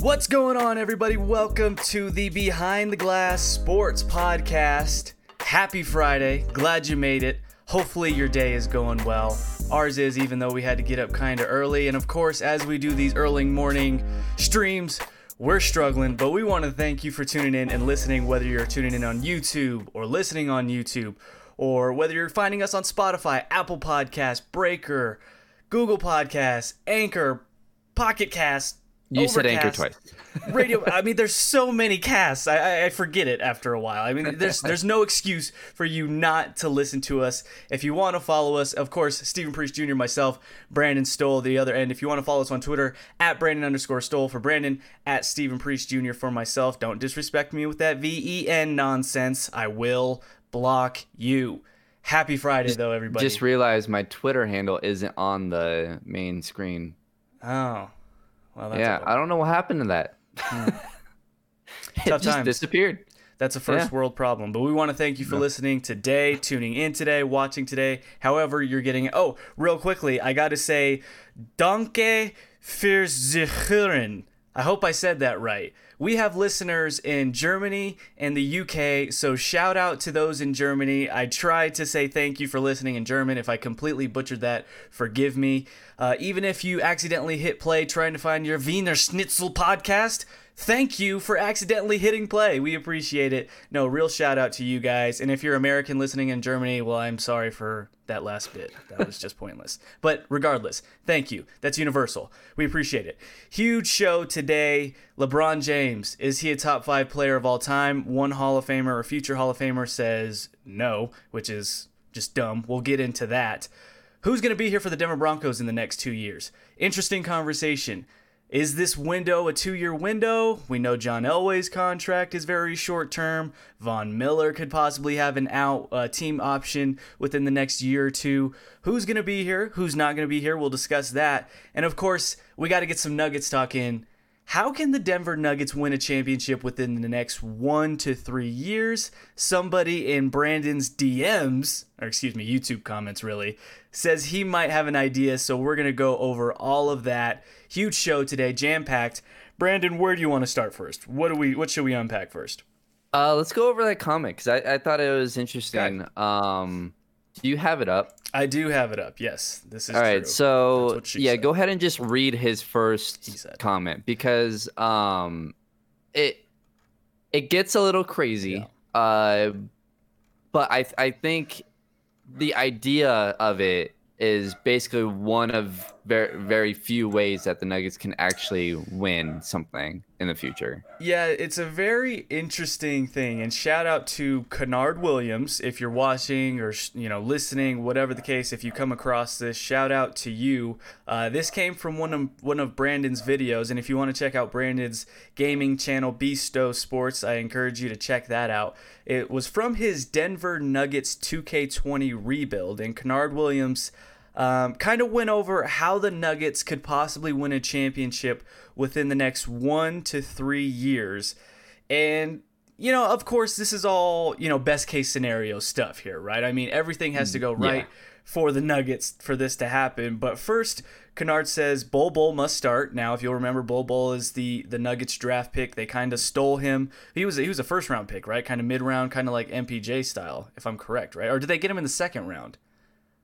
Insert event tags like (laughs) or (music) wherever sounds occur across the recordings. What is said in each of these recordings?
What's going on, everybody? Welcome to the Behind the Glass Sports Podcast. Happy Friday. Glad you made it. Hopefully, your day is going well. Ours is, even though we had to get up kind of early. And of course, as we do these early morning streams, we're struggling, but we want to thank you for tuning in and listening, whether you're tuning in on YouTube or listening on YouTube, or whether you're finding us on Spotify, Apple Podcasts, Breaker, Google Podcasts, Anchor, Pocket Cast. You said Anchor twice. (laughs) radio. I mean, there's so many casts. I, I, I forget it after a while. I mean, there's there's no excuse for you not to listen to us. If you want to follow us, of course, Stephen Priest Jr., myself, Brandon Stowell, the other end. If you want to follow us on Twitter, at Brandon underscore Stowell for Brandon, at Stephen Priest Jr. for myself. Don't disrespect me with that V E N nonsense. I will block you. Happy Friday, though, everybody. Just realized my Twitter handle isn't on the main screen. oh, well, yeah, I don't know what happened to that. Hmm. (laughs) it Tough just times. disappeared. That's a first Yeah. world problem. But we want to thank you for listening today, tuning in today, watching today, however you're getting. Oh, real quickly, I got to say, Danke für Zuhören. I hope I said that right. We have listeners in Germany and the UK, so shout out to those in Germany. I tried to say thank you for listening in German. If I completely butchered that, forgive me. Uh, even if you accidentally hit play trying to find your Wiener Schnitzel podcast, thank you for accidentally hitting play. We appreciate it. No, real shout out to you guys. And if you're American listening in Germany, well, I'm sorry for that last bit. That was just (laughs) pointless. But regardless, thank you. That's universal. We appreciate it. Huge show today. LeBron James, is he a top five player of all time? One Hall of Famer or future Hall of Famer says no, which is just dumb. We'll get into that. Who's going to be here for the Denver Broncos in the next two years? Interesting conversation. Is this window a two year window? We know John Elway's contract is very short term. Von Miller could possibly have an out uh, team option within the next year or two. Who's going to be here? Who's not going to be here? We'll discuss that. And of course, we got to get some Nuggets talk in. How can the Denver Nuggets win a championship within the next one to three years? Somebody in Brandon's DMs, or excuse me, YouTube comments really, says he might have an idea. So we're going to go over all of that. Huge show today, jam packed. Brandon, where do you want to start first? What do we? What should we unpack first? Uh, let's go over that comic because I, I thought it was interesting. Um, do you have it up? I do have it up. Yes, this is All right, true. so That's what she yeah, said. go ahead and just read his first comment because um, it it gets a little crazy. Uh, but I I think the idea of it is basically one of very very few ways that the Nuggets can actually win something in the future. Yeah, it's a very interesting thing, and shout out to Kennard Williams if you're watching or you know listening, whatever the case. If you come across this, shout out to you. Uh, this came from one of one of Brandon's videos, and if you want to check out Brandon's gaming channel, Beasto Sports, I encourage you to check that out. It was from his Denver Nuggets 2K20 rebuild, and Kennard Williams um, kind of went over how the Nuggets could possibly win a championship within the next one to three years. And, you know, of course, this is all, you know, best case scenario stuff here, right? I mean, everything has to go right for the Nuggets for this to happen. But first, Kennard says Bol Bol must start. Now, if you'll remember, Bol Bol is the the Nuggets draft pick. They kind of stole him. He was he was a first round pick, right? Kind of mid round, kind of like MPJ style, if I'm correct, right? Or did they get him in the second round?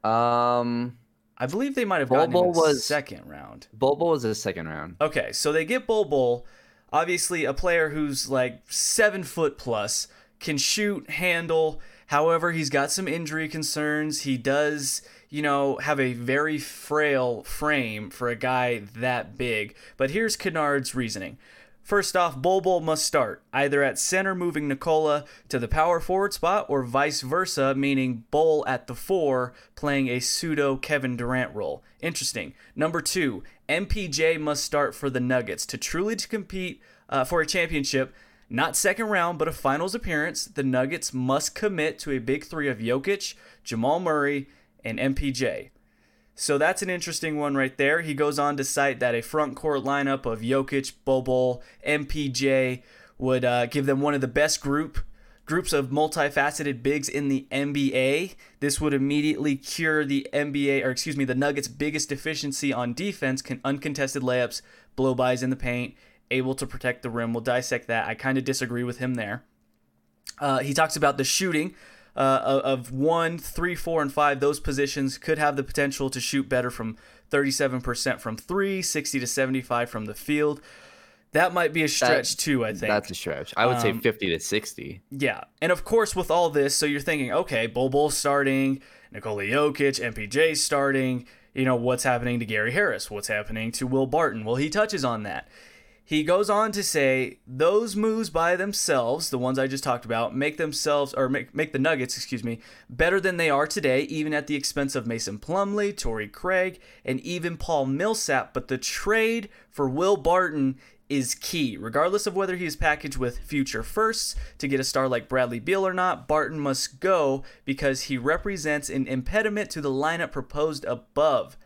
Um, I believe they might have Bol gotten him in Bol the was- second round. Bol Bol was the second round. Okay, so they get Bol Bol, obviously a player who's like seven foot plus, can shoot, handle. However, he's got some injury concerns. He does, you know, have a very frail frame for a guy that big. But here's Kennard's reasoning. First off, Bol Bol must start, either at center moving Nikola to the power forward spot or vice versa, meaning Bol at the four playing a pseudo Kevin Durant role. Interesting. Number two, MPJ must start for the Nuggets to truly to compete uh, for a championship. Not second round, but a finals appearance. The Nuggets must commit to a big three of Jokic, Jamal Murray, and MPJ. So that's an interesting one right there. He goes on to cite that a front court lineup of Jokic, Bol Bol, MPJ would uh, give them one of the best group groups of multifaceted bigs in the NBA. This would immediately cure the NBA, or excuse me, the Nuggets' biggest deficiency on defense: can uncontested layups, blow bys in the paint, able to protect the rim. We'll dissect that. I kind of disagree with him there. Uh, he talks about the shooting uh, of one, three, four, and five. Those positions could have the potential to shoot better from 37% from three, 60 to 75 from the field. That might be a stretch That- too, I think. That's a stretch. I would say Um, 50 to 60. Yeah, and of course, with all this, so you're thinking, okay, Bol Bol's starting, Nikola Jokic, MPJ starting. You know what's happening to Gary Harris? What's happening to Will Barton? Well, he touches on that. He goes on to say those moves by themselves, the ones I just talked about, make themselves or make make the Nuggets, excuse me, better than they are today, even at the expense of Mason Plumlee, Torrey Craig, and even Paul Millsap. But the trade for Will Barton is key. Regardless of whether he is packaged with future firsts to get a star like Bradley Beal or not, Barton must go because he represents an impediment to the lineup proposed above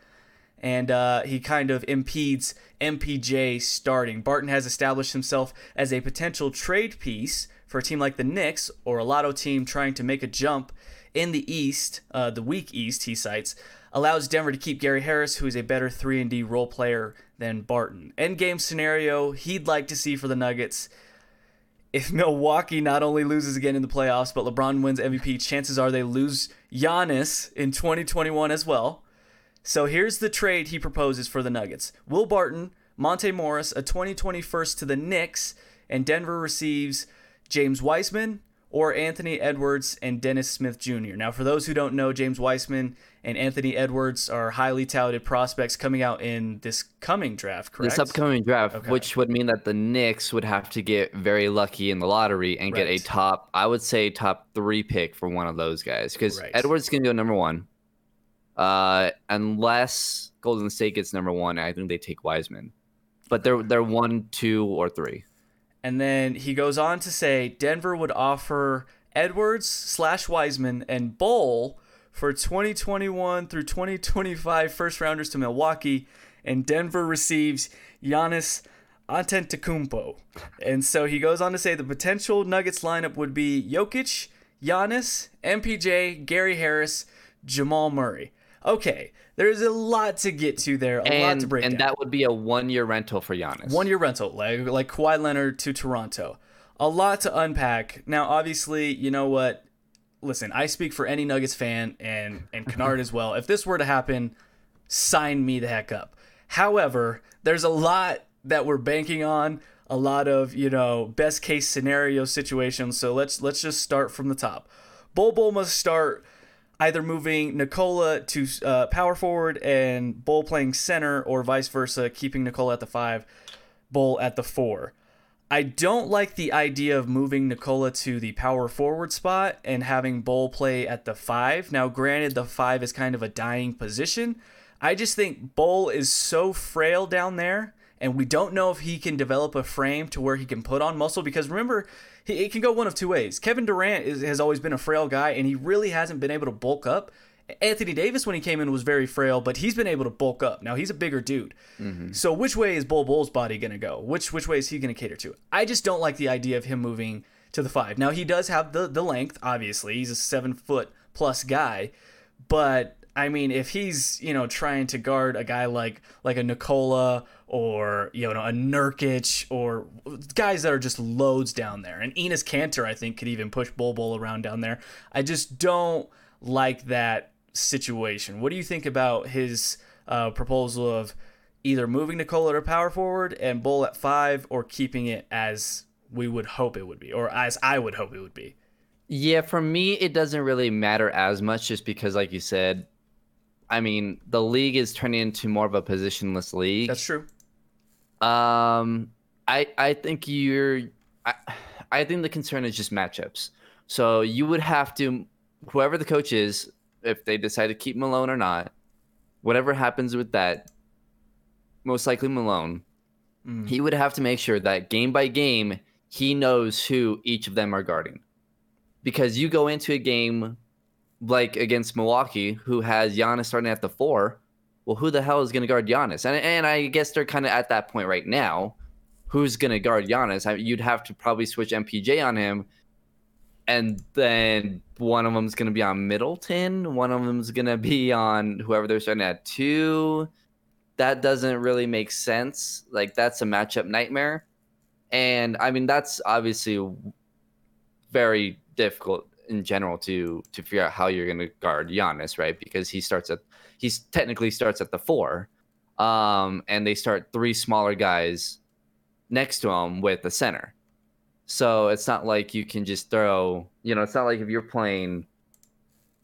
and uh, he kind of impedes MPJ starting. Barton has established himself as a potential trade piece for a team like the Knicks or a lotto team trying to make a jump in the East, uh, the weak East, he cites, allows Denver to keep Gary Harris, who is a better 3 and D role player than Barton. End game scenario he'd like to see for the Nuggets. If (laughs) Milwaukee not only loses again in the playoffs, but LeBron wins MVP, chances are they lose Giannis in 2021 as well. So here's the trade he proposes for the Nuggets Will Barton, Monte Morris, a 2020 first to the Knicks, and Denver receives James Wiseman or Anthony Edwards and Dennis Smith Jr. Now, for those who don't know, James Wiseman and Anthony Edwards are highly touted prospects coming out in this coming draft, correct? This upcoming draft, Okay. which would mean that the Knicks would have to get very lucky in the lottery and get a top, I would say, top three pick for one of those guys. Because Right. Edwards is going to go number one. Uh, unless Golden State gets number one, I think they take Wiseman. But they're they're one, two, or three. And then he goes on to say Denver would offer Edwards slash Wiseman and Bol for 2021 through 2025 first rounders to Milwaukee, and Denver receives Giannis Antetokounmpo. And so he goes on to say the potential Nuggets lineup would be Jokic, Giannis, MPJ, Gary Harris, Jamal Murray. Okay, there's a lot to get to there, a lot to And break and down. that would be a one year rental for Giannis. One year rental, like like Kawhi Leonard to Toronto. A lot to unpack. Now, obviously, you know what? Listen, I speak for any Nuggets fan and and (laughs) Kennard as well. If this were to happen, sign me the heck up. However, there's a lot that we're banking on, a lot of you know best case scenario situations. So let's let's just start from the top. Bol must start either moving Nikola to uh, power forward and Bol playing center, or vice versa, keeping Nikola at the five, Bol at the four. I don't like the idea of moving Nikola to the power forward spot and having Bol play at the five. Now, granted, the five is kind of a dying position. I just think Bol is so frail down there, and we don't know if he can develop a frame to where he can put on muscle. Because remember, it can go one of two ways. Kevin Durant is, has always been a frail guy, and he really hasn't been able to bulk up. Anthony Davis, when he came in, was very frail, but he's been able to bulk up. Now he's a bigger dude. Mm-hmm. So which way is Bol Bol's body going to go? Which which way is he going to cater to? I just don't like the idea of him moving to the five. Now he does have the the length. Obviously, he's a seven foot plus guy, but I mean, if he's you know trying to guard a guy like like a Nikola or you know a Nurkic or guys that are just loads down there, and Enes Kanter I think could even push Bol Bol around down there. I just don't like that situation. What do you think about his uh, proposal of either moving Nikola to power forward and Bol at five, or keeping it as we would hope it would be, or as I would hope it would be? Yeah, for me, it doesn't really matter as much just because, like you said, I mean, the league is turning into more of a positionless league. That's true. Um, I I think you're. I, I think the concern is just matchups. So you would have to, whoever the coach is, if they decide to keep Malone or not, whatever happens with that, most likely Malone, Mm. he would have to make sure that game by game he knows who each of them are guarding, because you go into a game like against Milwaukee, who has Giannis starting at the four. Well, who the hell is going to guard Giannis? And and I guess they're kind of at that point right now. Who's going to guard Giannis? I, you'd have to probably switch MPJ on him, and then one of them's going to be on Middleton. One of them's going to be on whoever they're starting at two. That doesn't really make sense. Like that's a matchup nightmare. And I mean, that's obviously very difficult in general to to figure out how you're going to guard Giannis, right? Because he starts at he's technically starts at the four, um, and they start three smaller guys next to him with the center. So it's not like you can just throw, you know, it's not like if you're playing,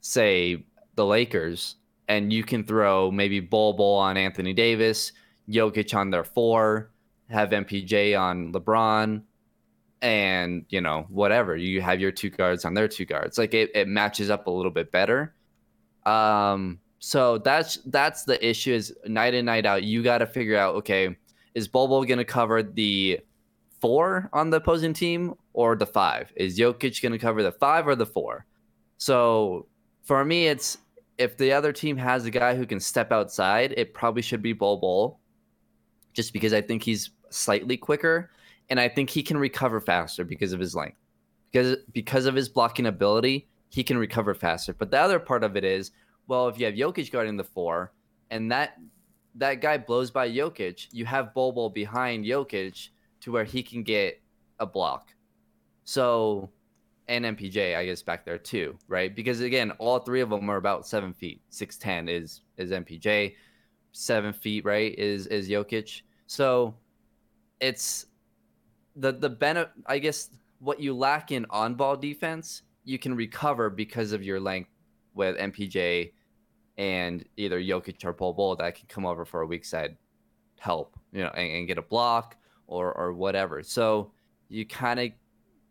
say, the Lakers, and you can throw maybe Bol Bol on Anthony Davis, Jokic on their four, have MPJ on LeBron, and you know whatever you have your two guards on their two guards. Like it, it matches up a little bit better. Um, so that's that's the issue is night in night out. You got to figure out okay, is Bol going to cover the four on the opposing team or the five? Is Jokic going to cover the five or the four? So for me, it's if the other team has a guy who can step outside, it probably should be Bol, just because I think he's slightly quicker and I think he can recover faster because of his length. Because because of his blocking ability, he can recover faster. But the other part of it is, well, if you have Jokic guarding the four, and that that guy blows by Jokic, you have Bol behind Jokic to where he can get a block. So, and MPJ, I guess back there too, right? Because again, all three of them are about seven feet. Six ten is is MPJ, seven feet, right? Is is Jokic. So, it's the the benefit. I guess what you lack in on ball defense, you can recover because of your length with MPJ and either Jokic or Bol that can come over for a weak side help, you know, and, and get a block or or whatever. So you kind of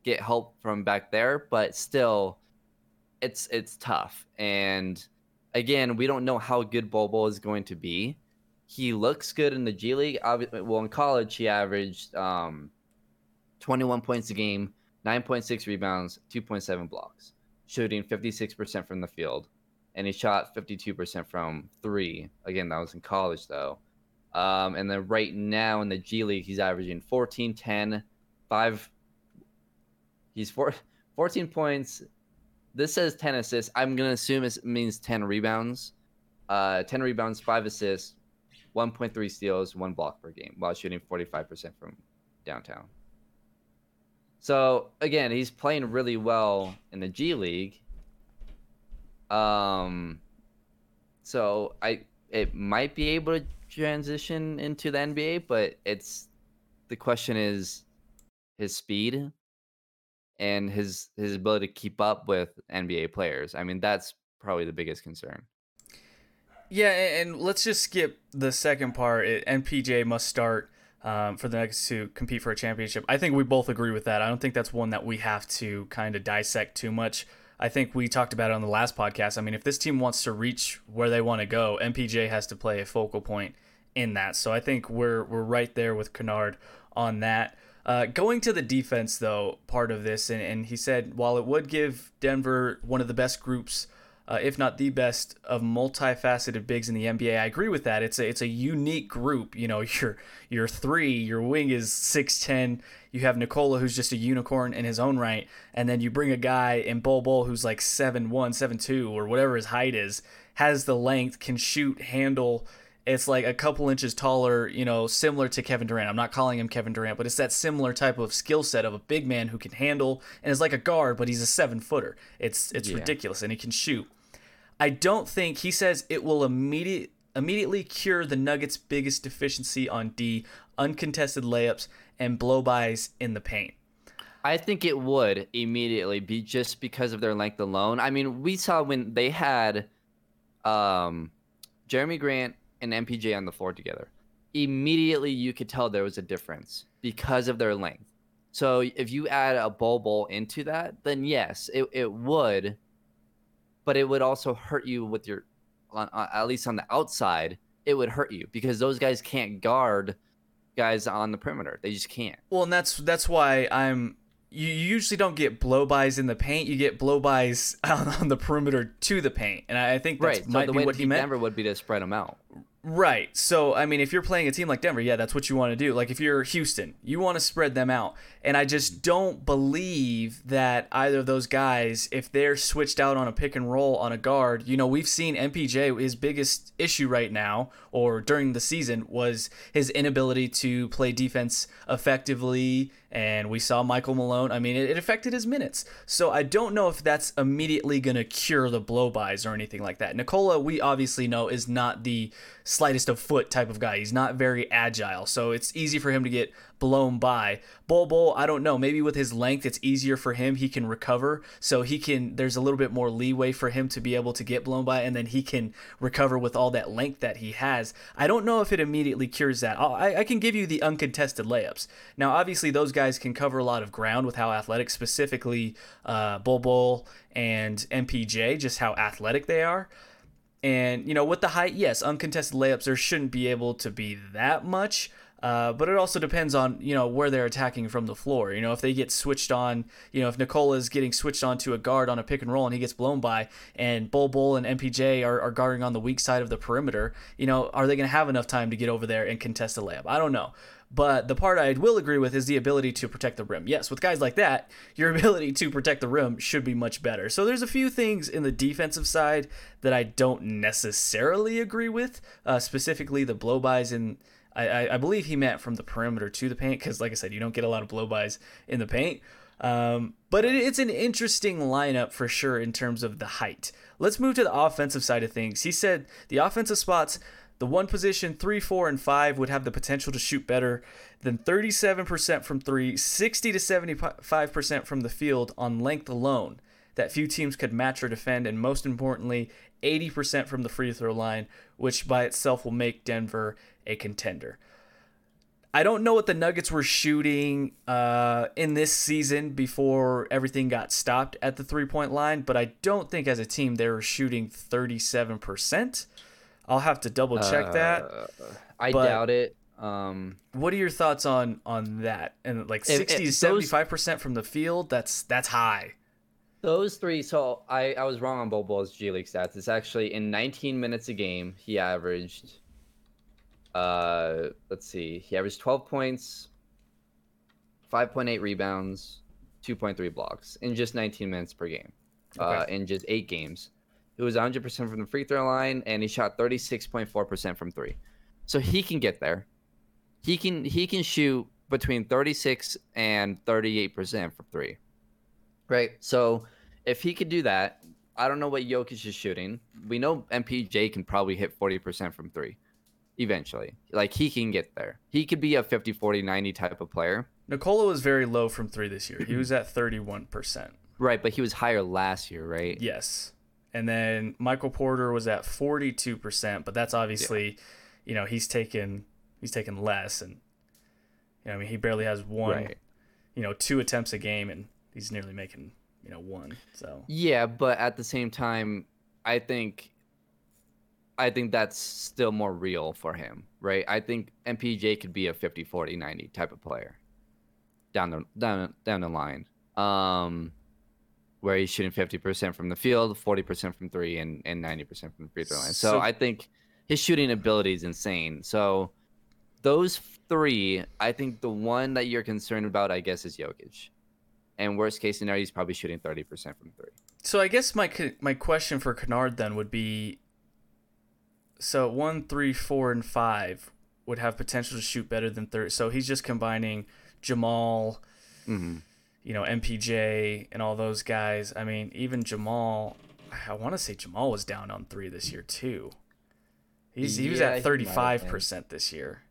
get help from back there, but still, it's it's tough. And again, we don't know how good Bol is going to be. He looks good in the G League. Well, in college, he averaged um, 21 points a game, 9.6 rebounds, 2.7 blocks, shooting 56% from the field. And he shot 52% from three. Again, that was in college, though. Um, and then right now in the G League, he's averaging 14, 10, 5. He's four, (laughs) 14 points. This says 10 assists. I'm going to assume it means 10 rebounds. Uh, 10 rebounds, 5 assists, 1.3 steals, 1 block per game while shooting 45% from downtown. So again, he's playing really well in the G League. Um, so I it might be able to transition into the NBA, but it's the question is his speed and his his ability to keep up with NBA players. I mean, that's probably the biggest concern. Yeah, and let's just skip the second part. MPJ must start um, for the next to compete for a championship. I think we both agree with that. I don't think that's one that we have to kind of dissect too much. I think we talked about it on the last podcast. I mean, if this team wants to reach where they want to go, MPJ has to play a focal point in that. So I think we're we're right there with Kennard on that. Uh, going to the defense, though, part of this, and, and he said while it would give Denver one of the best groups uh, if not the best of multifaceted bigs in the NBA. I agree with that. It's a it's a unique group. You know, (laughs) your your three, your wing is six ten. You have Nikola, who's just a unicorn in his own right, and then you bring a guy in Bol Bol who's like seven one, seven two, or whatever his height is, has the length, can shoot, handle. It's like a couple inches taller, you know, similar to Kevin Durant. I'm not calling him Kevin Durant, but it's that similar type of skill set of a big man who can handle and is like a guard, but he's a seven footer. It's it's yeah. ridiculous, and he can shoot. I don't think he says it will immediate immediately cure the Nuggets' biggest deficiency on D, uncontested layups and blowbys in the paint. I think it would immediately be just because of their length alone. I mean, we saw when they had um, Jerami Grant and MPJ on the floor together. Immediately, you could tell there was a difference because of their length. So if you add a Bol Bol into that, then yes, it, it would but it would also hurt you with your, on, uh, at least on the outside, it would hurt you because those guys can't guard guys on the perimeter. They just can't. Well, and that's that's why I'm. You usually don't get blowbys in the paint. You get blowbys (laughs) on, on the perimeter to the paint, and I think that's right. might so the be way what he meant. Denver would be to spread them out. Right. So, I mean, if you're playing a team like Denver, yeah, that's what you want to do. Like if you're Houston, you want to spread them out. And I just don't believe that either of those guys, if they're switched out on a pick and roll on a guard, you know, we've seen MPJ, his biggest issue right now or during the season was his inability to play defense effectively And we saw Michael Malone. I mean, it, it affected his minutes. So I don't know if that's immediately going to cure the blowbys or anything like that. Nikola, we obviously know, is not the slightest of foot type of guy. He's not very agile. So it's easy for him to get blown by. Bol Bol, I don't know. Maybe with his length, it's easier for him. He can recover, so he can. There's a little bit more leeway for him to be able to get blown by, and then he can recover with all that length that he has. I don't know if it immediately cures that. I, I can give you the uncontested layups. Now, obviously, those guys can cover a lot of ground with how athletic, specifically uh, Bol Bol and MPJ, just how athletic they are. And, you know, with the height, yes, uncontested layups, there shouldn't be able to be that much. Uh, but it also depends on you know where they're attacking from the floor. You know if they get switched on, you know if Nikola is getting switched on to a guard on a pick and roll and he gets blown by, and Bol Bol and MPJ are, are guarding on the weak side of the perimeter. You know are they going to have enough time to get over there and contest the layup? I don't know. But the part I will agree with is the ability to protect the rim. Yes, with guys like that, your (laughs) ability to protect the rim should be much better. So there's a few things in the defensive side that I don't necessarily agree with, uh, specifically the blowbys and I, I, believe he meant from the perimeter to the paint because, like I said, you don't get a lot of blowbys in the paint. Um, but it, it's an interesting lineup for sure in terms of the height. Let's move to the offensive side of things. He said the offensive spots, the one position, three, four, and five, would have the potential to shoot better than 37% from three, 60 to 75% from the field on length alone that few teams could match or defend, and most importantly, 80% from the free throw line, which by itself will make Denver a contender. I don't know what the Nuggets were shooting uh, in this season before everything got stopped at the three point line, but I don't think as a team they were shooting 37%. I'll have to double check uh, that. I doubt it. Um, what are your thoughts on on that? And like 60 to 75% from the field, that's that's high. Those three. So I, I was wrong on Bol Bol's G League stats. It's actually in 19 minutes a game he averaged. Uh, let's see. He averaged 12 points, 5.8 rebounds, 2.3 blocks in just 19 minutes per game. Uh, okay. Uh, in just eight games, He was 100% from the free throw line, and he shot 36.4% from three. So he can get there. He can he can shoot between 36 and 38% from three. Right. So if he could do that, I don't know what Jokic is shooting. We know MPJ can probably hit 40% from three eventually. Like he can get there. He could be a 50 40 90 type of player. Nikola was very low from three this year. He was at 31%. Right, but he was higher last year, right? Yes. And then Michael Porter was at 42%, but that's obviously, yeah. you know, he's taken he's taken less and you know, I mean, he barely has one, right. you know, two attempts a game and he's nearly making you know one. So yeah, but at the same time, I think I think that's still more real for him, right? I think MPJ could be a 50 40 90 type of player down the down down the line. Um where he's shooting 50% from the field, 40% from 3 and and 90% from the free throw line. So, so I think his shooting ability is insane. So those three, I think the one that you're concerned about I guess is Jokic and worst case scenario, he's probably shooting thirty percent from three. So I guess my my question for Kennard then would be, so one, three, four, and five would have potential to shoot better than thirty. So he's just combining Jamal, mm-hmm. you know, MPJ, and all those guys. I mean, even Jamal. I want to say Jamal was down on three this year too. He's he was at thirty five percent this year.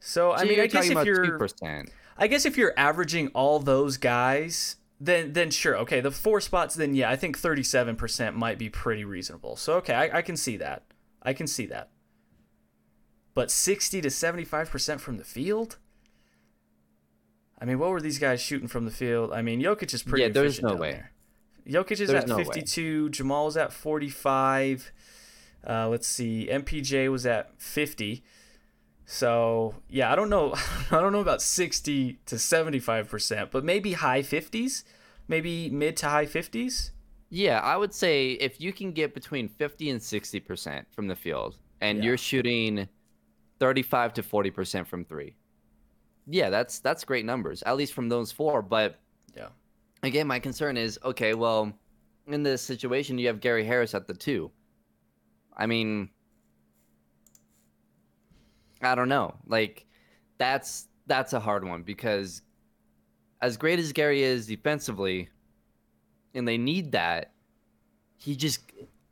So, so I mean, I guess if you're 2%. I guess if you're averaging all those guys, then then sure, okay, the four spots, then yeah, I think 37% might be pretty reasonable. So okay, I, I can see that. I can see that. But 60 to 75% from the field? I mean, what were these guys shooting from the field? I mean, Jokic is pretty. Yeah, there's no way. There. Jokic is there's at 52. No Jamal is at 45. Uh, let's see. MPJ was at 50. So yeah, I don't know. (laughs) I don't know about sixty to seventy-five percent, but maybe high fifties, maybe mid to high fifties. Yeah, I would say if you can get between fifty and sixty percent from the field, and yeah. you're shooting thirty-five to forty percent from three, yeah, that's that's great numbers, at least from those four. But yeah, again, my concern is okay. Well, in this situation, you have Gary Harris at the two. I mean, I don't know. Like that's that's a hard one because as great as Gary is defensively, and they need that, he just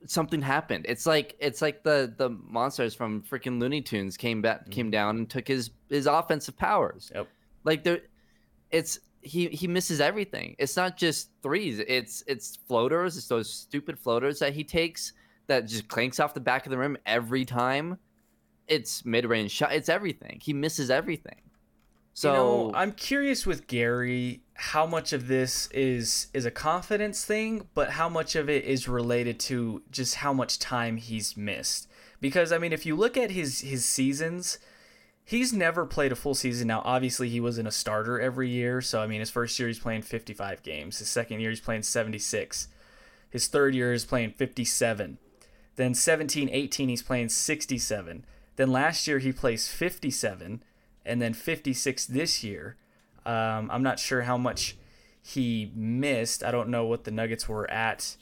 something happened. It's like it's like the the monsters from freaking Looney Tunes came back Mm-hmm. came down and took his his offensive powers. Yep. Like there, it's he he misses everything. It's not just threes. It's it's floaters. It's those stupid floaters that he takes that just clanks off the back of the rim every time. It's mid range shot. It's everything. He misses everything. So you know, I'm curious with Gary how much of this is is a confidence thing, but how much of it is related to just how much time he's missed. Because I mean, if you look at his his seasons, he's never played a full season. Now, obviously, he wasn't a starter every year, so I mean, his first year he's playing 55 games. His second year he's playing 76. His third year is playing 57. Then 17, 18 he's playing 67. Then last year he plays 57 and then 56 this year. Um, I'm not sure how much he missed. I don't know what the Nuggets were at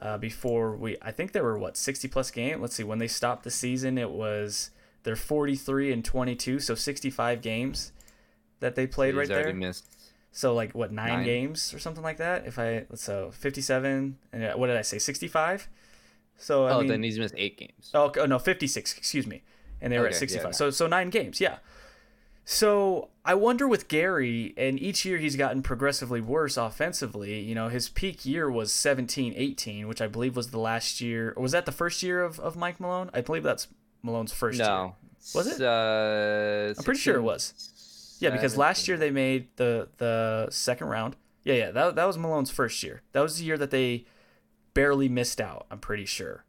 uh, before we. I think they were what 60 plus game. Let's see. When they stopped the season, it was they're 43 and 22, so 65 games that they played he's right there. missed. So like what nine, Nine. games or something like that? If I so 57 and uh, what did I say 65? So I oh, mean, then he's missed eight games. Oh, oh no, 56, excuse me. And they were at Okay, yeah, 65. yeah. So so 9 games, yeah. So I wonder with Gary and each year he's gotten progressively worse offensively. You know, his peak year was 17-18, which I believe was the last year. Or was that the first year of, of Mike Malone? I believe that's Malone's first year. No, Was it? Uh, I'm pretty sure it was. Yeah, because last year they made the the second round. Yeah, yeah, that that was Malone's first year. That was the year that they barely missed out. I'm pretty sure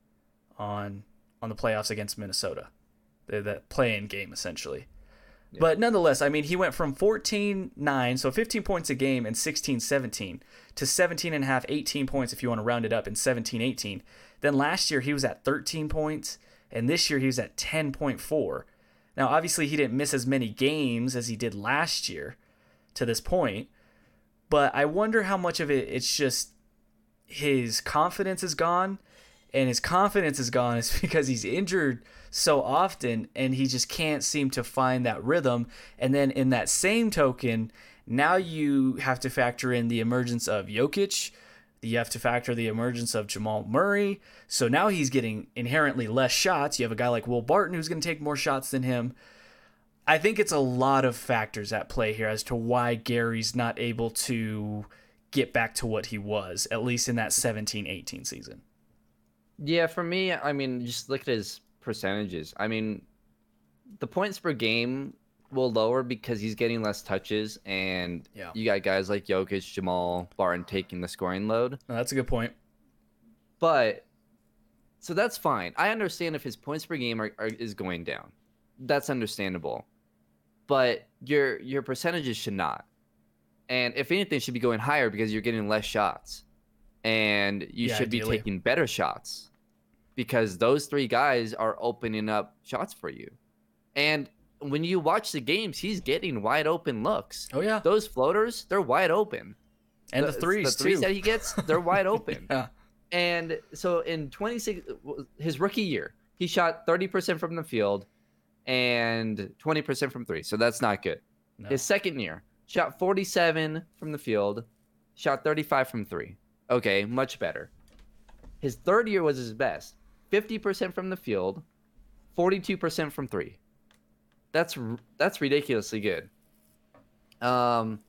on on the playoffs against Minnesota, the that play-in game essentially. But nonetheless, I mean, he went from 14-9, so 15 points a game and 16-17 to 17 and a half, 18 points if you want to round it up, in 17-18. Then last year he was at 13 points, and this year he was at 10.4. Now, obviously, he didn't miss as many games as he did last year to this point, but I wonder how much of it it's just his confidence is gone, and his confidence is gone is (laughs) because he's injured so often and he just can't seem to find that rhythm. And then, in that same token, now you have to factor in the emergence of Jokic. You have to factor the emergence of Jamal Murray. So now he's getting inherently less shots. You have a guy like Will Barton who's going to take more shots than him. I think it's a lot of factors at play here as to why Gary's not able to get back to what he was, at least in that 17 18 season. Yeah, for me, I mean, just look at his percentages. I mean, the points per game will lower because he's getting less touches, and Yeah. you got guys like Jokic, Jamal, Barton taking the scoring load. No, that's a good point. But so that's fine. I understand if his points per game are, are is going down. That's understandable. But your your percentages should not. And if anything should be going higher because you're getting less shots. And you Yeah, should ideally. be taking better shots. Because those three guys are opening up shots for you. And when you watch the games, he's getting wide open looks. Oh, yeah. Those floaters, they're wide open. And the, threes, the threes too. that he gets, they're wide (laughs) open. yeah. And so in 26, his rookie year, he shot 30% from the field and 20% from three. So that's not good. No. His second year, shot 47 from the field, shot 35 from three. Okay, much better. His third year was his best 50% from the field, 42% from three. That's that's ridiculously good. Um,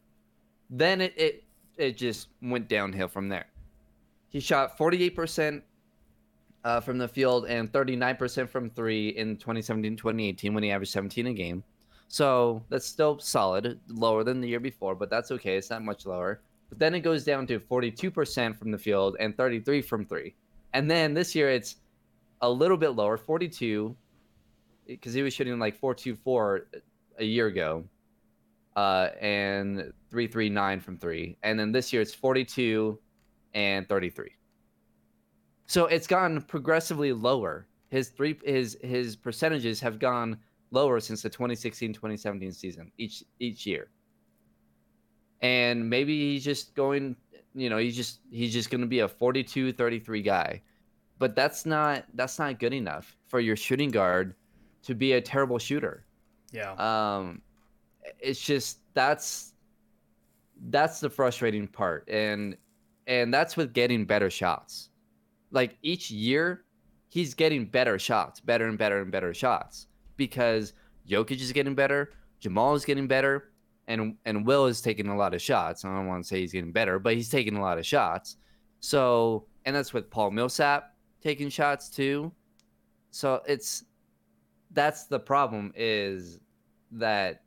then it, it it just went downhill from there. He shot 48% uh, from the field and 39% from three in 2017-2018 when he averaged 17 a game. So that's still solid, lower than the year before, but that's okay. It's not much lower. But then it goes down to 42% from the field and 33 from three. And then this year it's a little bit lower, 42, because he was shooting like 4.24 a year ago, uh, and 3.39 from three. And then this year it's 42 and 33. So it's gone progressively lower. His three his his percentages have gone lower since the 2016-2017 season each each year. And maybe he's just going, you know, he's just he's just going to be a 42-33 guy. But that's not that's not good enough for your shooting guard to be a terrible shooter. Yeah. Um, it's just that's that's the frustrating part, and and that's with getting better shots. Like each year, he's getting better shots, better and better and better shots because Jokic is getting better, Jamal is getting better, and and Will is taking a lot of shots. I don't want to say he's getting better, but he's taking a lot of shots. So, and that's with Paul Millsap taking shots too. So it's that's the problem is that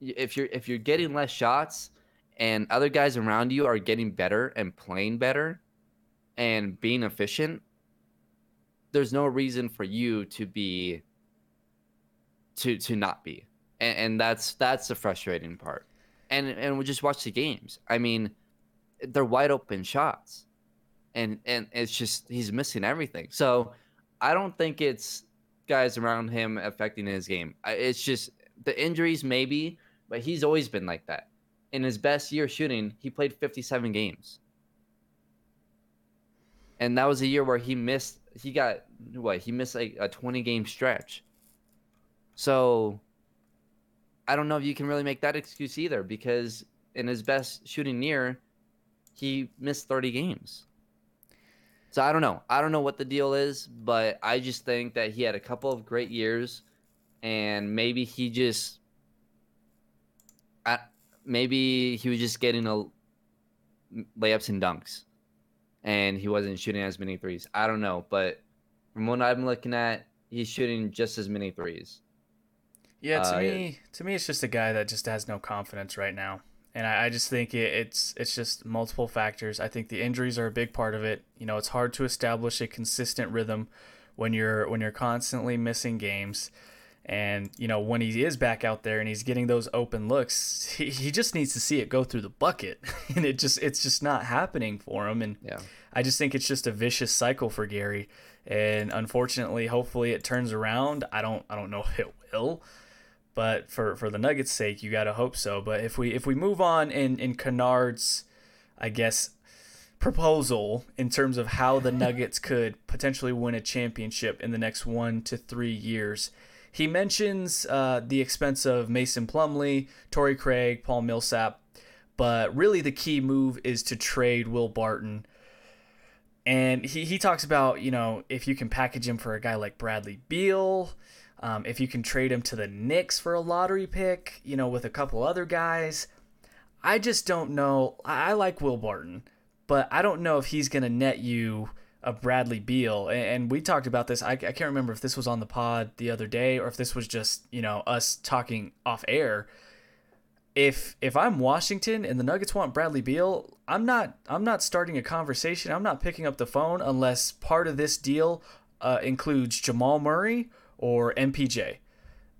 if you're if you're getting less shots and other guys around you are getting better and playing better and being efficient, there's no reason for you to be to to not be. And, and that's that's the frustrating part. And and we just watch the games. I mean, they're wide open shots. And and it's just he's missing everything. So I don't think it's guys around him affecting his game. It's just the injuries maybe, but he's always been like that. In his best year shooting, he played 57 games. And that was a year where he missed he got what? He missed like a 20 game stretch. So I don't know if you can really make that excuse either because in his best shooting year, he missed 30 games. So I don't know. I don't know what the deal is, but I just think that he had a couple of great years and maybe he just I, maybe he was just getting a layups and dunks and he wasn't shooting as many threes. I don't know, but from what I'm looking at, he's shooting just as many threes. Yeah, to uh, me, to me, it's just a guy that just has no confidence right now, and I, I just think it, it's it's just multiple factors. I think the injuries are a big part of it. You know, it's hard to establish a consistent rhythm when you're when you're constantly missing games. And, you know, when he is back out there and he's getting those open looks, (laughs) he, he just needs to see it go through the bucket. (laughs) and it just it's just not happening for him. And yeah. I just think it's just a vicious cycle for Gary. And unfortunately, hopefully it turns around. I don't I don't know (laughs) if it will. But for, for the Nuggets' sake, you gotta hope so. But if we if we move on in, in Kennard's I guess proposal in terms of how the (laughs) Nuggets could potentially win a championship in the next one to three years he mentions uh, the expense of Mason Plumlee, Torrey Craig, Paul Millsap, but really the key move is to trade Will Barton. And he, he talks about, you know, if you can package him for a guy like Bradley Beal, um, if you can trade him to the Knicks for a lottery pick, you know, with a couple other guys. I just don't know. I, I like Will Barton, but I don't know if he's going to net you a Bradley Beal, and we talked about this. I, I can't remember if this was on the pod the other day or if this was just you know us talking off air. If if I'm Washington and the Nuggets want Bradley Beal, I'm not I'm not starting a conversation. I'm not picking up the phone unless part of this deal uh, includes Jamal Murray or MPJ.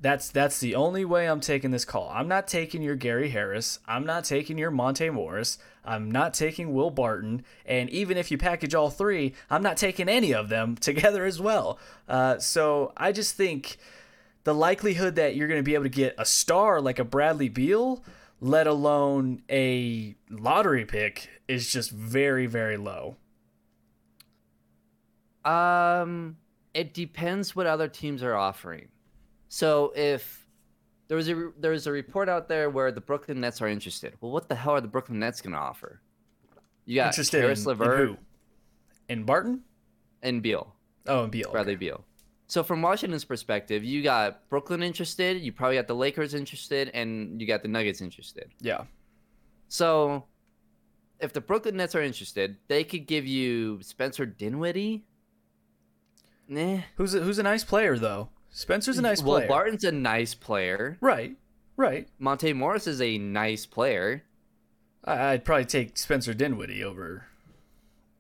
That's that's the only way I'm taking this call. I'm not taking your Gary Harris. I'm not taking your Monte Morris. I'm not taking Will Barton. And even if you package all three, I'm not taking any of them (laughs) together as well. Uh, so I just think the likelihood that you're going to be able to get a star like a Bradley Beal, let alone a lottery pick, is just very very low. Um, it depends what other teams are offering. So if there was a there was a report out there where the Brooklyn Nets are interested. Well, what the hell are the Brooklyn Nets going to offer? You got interested Caris in, LeVert, in who? In Barton? And Beal. Oh, and Beal. Bradley okay. Beal. So from Washington's perspective, you got Brooklyn interested, you probably got the Lakers interested, and you got the Nuggets interested. Yeah. So if the Brooklyn Nets are interested, they could give you Spencer Dinwiddie. Nah. Who's a, who's a nice player though? Spencer's a nice player. Well, Barton's a nice player. Right. Right. Monte Morris is a nice player. I'd probably take Spencer Dinwiddie over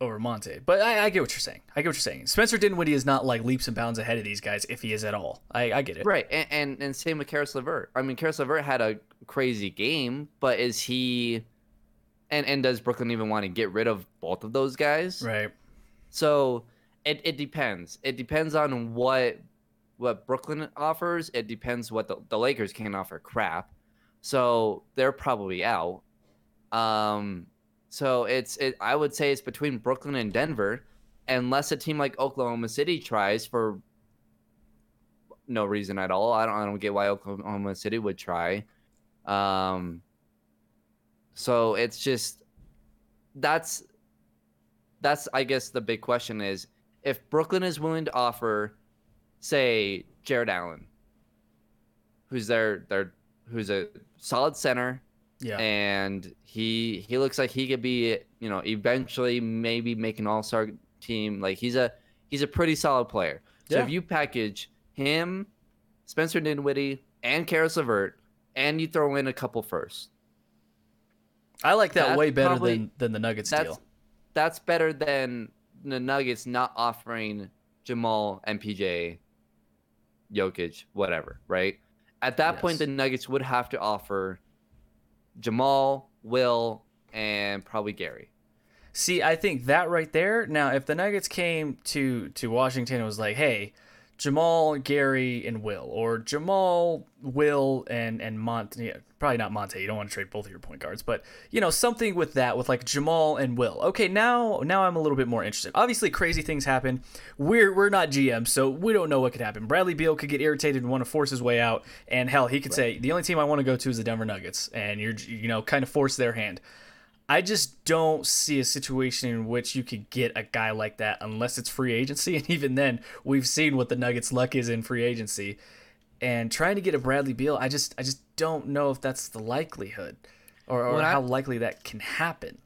over Monte. But I, I, get what you're saying. I get what you're saying. Spencer Dinwiddie is not like leaps and bounds ahead of these guys if he is at all. I, I get it. Right. And, and, and same with Caris LeVert. I mean, Caris LeVert had a crazy game, but is he and and does Brooklyn even want to get rid of both of those guys? Right. So it, it depends. It depends on what what Brooklyn offers. It depends what the, the Lakers can offer. Crap. So they're probably out. Um, so it's it. I would say it's between Brooklyn and Denver, unless a team like Oklahoma City tries for no reason at all. I don't. I don't get why Oklahoma City would try. Um, So it's just that's that's I guess the big question is if Brooklyn is willing to offer, say, Jarrett Allen, who's their their who's a solid center, Yeah. and he he looks like he could be you know eventually maybe make an All Star team. Like he's a he's a pretty solid player. So Yeah. if you package him, Spencer Dinwiddie, and Caris LeVert, and you throw in a couple firsts, I like that way better probably- than than the Nuggets that's deal. that's better than the Nuggets not offering Jamal, MPJ, Jokic, whatever, right? At that point, the Nuggets would have to offer Jamal, Will, and probably Gary. See, I think that right there. Now, if the Nuggets came to to Washington and was like, "Hey, Jamal, Gary, and Will," or Jamal, Will, and and Monte, yeah, probably not Monte. You don't want to trade both of your point guards, but you know something with that, with like Jamal and Will. Okay, now now I'm a little bit more interested. Obviously, crazy things happen. We're we're not GM, so we don't know what could happen. Bradley Beal could get irritated and want to force his way out, and hell, he could say the only team I want to go to is the Denver Nuggets, and you're you know kind of force their hand. I just don't see a situation in which you could get a guy like that unless it's free agency. (laughs) And even then, we've seen what the Nuggets' luck is in free agency. And trying to get a Bradley Beal, I just I just don't know if that's the likelihood or, or When I- how likely that can happen.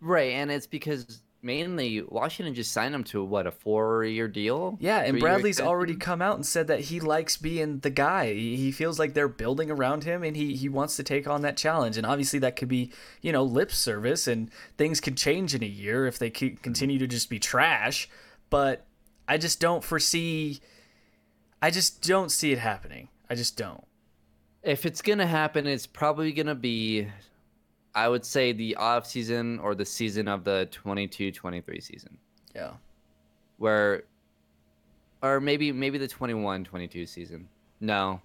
Right, and it's because mainly Washington just signed him to what a four-year deal. Yeah, and Bradley's extension? already come out and said that he likes being the guy. He he feels like they're building around him and he, he wants to take on that challenge. And obviously, that could be, you know, lip service and things could change in a year if they continue to just be trash. But I just don't foresee, I just don't see it happening. I just don't. If it's gonna happen, it's probably gonna be, I would say, the off season or the season of the 22-23 season. Yeah. where or maybe maybe the 21 22 season. No.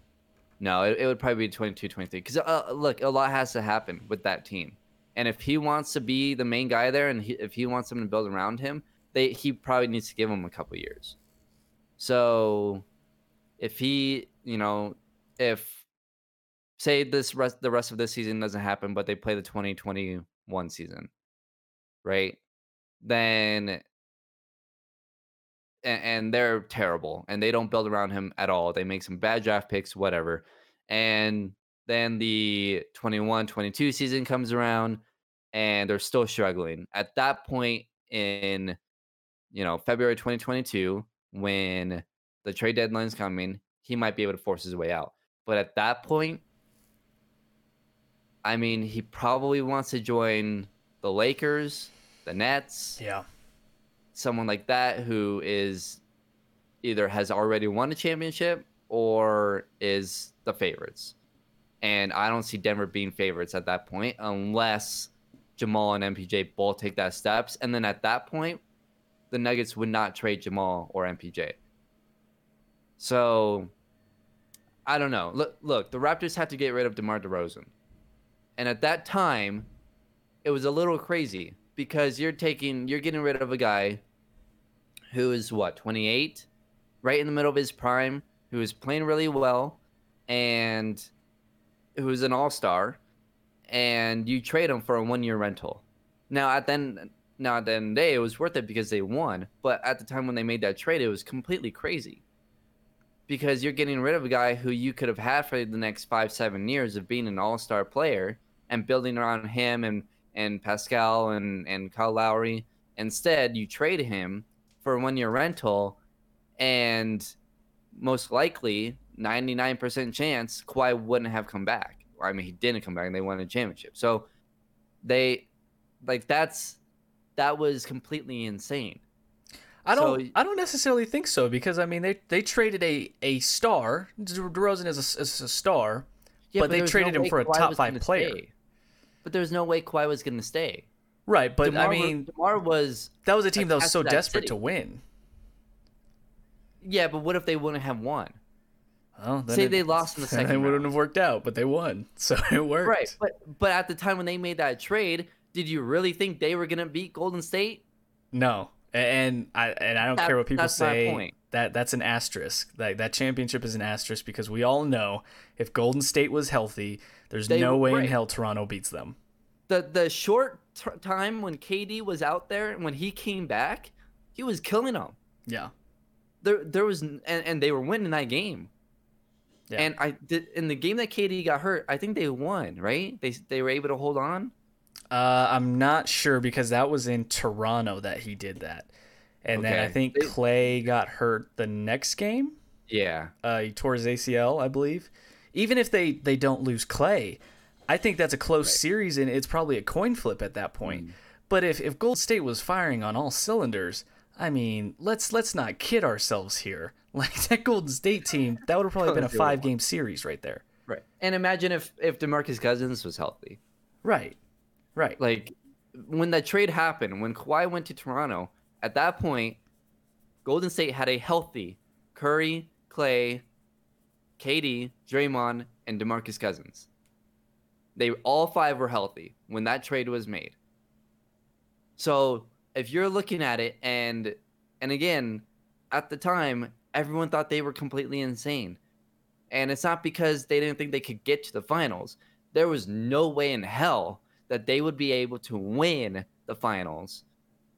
No it, it would probably be 22 23 because uh, look a lot has to happen with that team. And if he wants to be the main guy there and he, if he wants someone to build around him they he probably needs to give him a couple years. So if he you know if say this rest the rest of this season doesn't happen but they play the 2021 season right then and, and they're terrible and they don't build around him at all. They make some bad draft picks, whatever. And then the 21 22 season comes around and they're still struggling. At that point in you know, February 2022 when the trade deadline's coming, he might be able to force his way out. But at that point, I mean, he probably wants to join the Lakers, the Nets, Yeah. someone like that who is either has already won a championship or is the favorites. And I don't see Denver being favorites at that point unless Jamal and MPJ both take that steps. And then at that point, the Nuggets would not trade Jamal or MPJ. So I don't know. Look, look, the Raptors had to get rid of DeMar DeRozan. And at that time, it was a little crazy because you're taking you're getting rid of a guy who is what 28 right in the middle of his prime who is playing really well and who's an all-star. And you trade him for a one-year rental. Now at then now at the end of the day it was worth it because they won. But at the time when they made that trade it was completely crazy because you're getting rid of a guy who you could have had for the next five seven years of being an all-star player and building around him and and Pascal and and Kyle Lowry. Instead, you trade him for one year rental, and most likely, ninety nine percent chance Kawhi wouldn't have come back. I mean, he didn't come back, and they won a championship. So they like that's that was completely insane. I don't. I don't necessarily think so because I mean they they traded a a star. DeRozan is a, is a star, but, they there was traded him for a Kawhi top five player. stay. But there's no way Kawhi was going to stay. Right, but I DeMar wa- mean DeMar was that was a team that was so to that desperate city. to win. yeah, but what if they wouldn't have won? Well, Say it- they (laughs) lost in the second It wouldn't have worked out, but they won, (laughs) so it worked. Right, but but at the time when they made that trade, did you really think they were gonna beat Golden State? No, and I and I don't That- care what people that's say. point. That that's an asterisk. That that championship is an asterisk because we all know if Golden State was healthy, there's They- no way in hell Toronto beats them. the the short t- time when KD was out there and when he came back, he was killing them. Yeah. There there was and, and they were winning that game. Yeah. And I did in the game that KD got hurt, I think they won, right? They they were able to hold on. Uh, I'm not sure because that was in Toronto that he did that. And then I think Clay got hurt the next game. Yeah. Uh, he tore his ACL, I believe. Even if they, they don't lose Clay, I think that's a close series and it's probably a coin flip at that point. Mm. But if, if Gold State was firing on all cylinders, I mean, let's let's not kid ourselves here. (laughs) Like that Golden State team, that would have probably (laughs) been a Couldn't do it. five game series right there. Right. And imagine if if DeMarcus Cousins was healthy. Right. Right. Like when that trade happened, when Kawhi went to Toronto, at that point, Golden State had a healthy Curry, Clay, KD, Draymond, and DeMarcus Cousins. They all five were healthy when that trade was made. So if you're looking at it and and again, at the time, everyone thought they were completely insane. And it's not because they didn't think they could get to the finals. There was no way in hell that they would be able to win the finals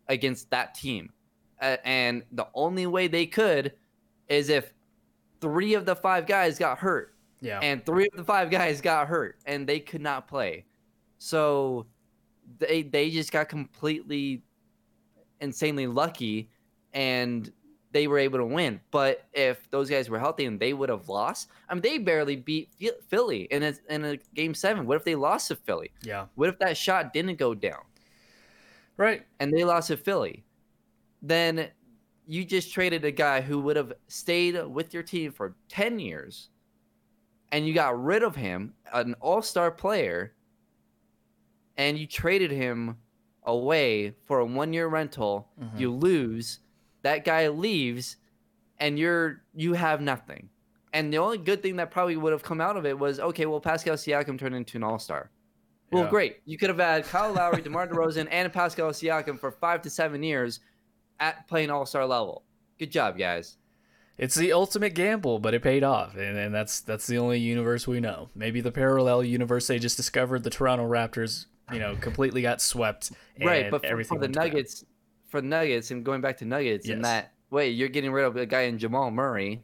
against that team. Uh, and the only way they could is if three of the five guys got hurt yeah. and three of the five guys got hurt and they could not play. So they they just got completely insanely lucky and they were able to win. But if those guys were healthy and they would have lost, I mean they barely beat Philly in a, in a game 7. What if they lost to Philly? yeah. What if that shot didn't go down Right. and they lost to Philly? Then you just traded a guy who would have stayed with your team for 10 years and you got rid of him, an all-star player, and you traded him away for a one-year rental. Mhm. You lose, that guy leaves, and you're you have nothing. And the only good thing that probably would have come out of it was okay, well Pascal Siakam turned into an all-star. Well, Yeah. great. You could have had Kyle Lowry, DeMar DeRozan, and Pascal Siakam for five to seven years at playing all-star level. Good job, guys. It's the ultimate gamble, but it paid off, and, and that's that's the only universe we know. Maybe the parallel universe they just discovered the Toronto Raptors, you know, completely got swept. right, but for, everything for the. Nuggets, for Nuggets, and going back to Nuggets, in Yes. that way, you're getting rid of a guy in Jamal Murray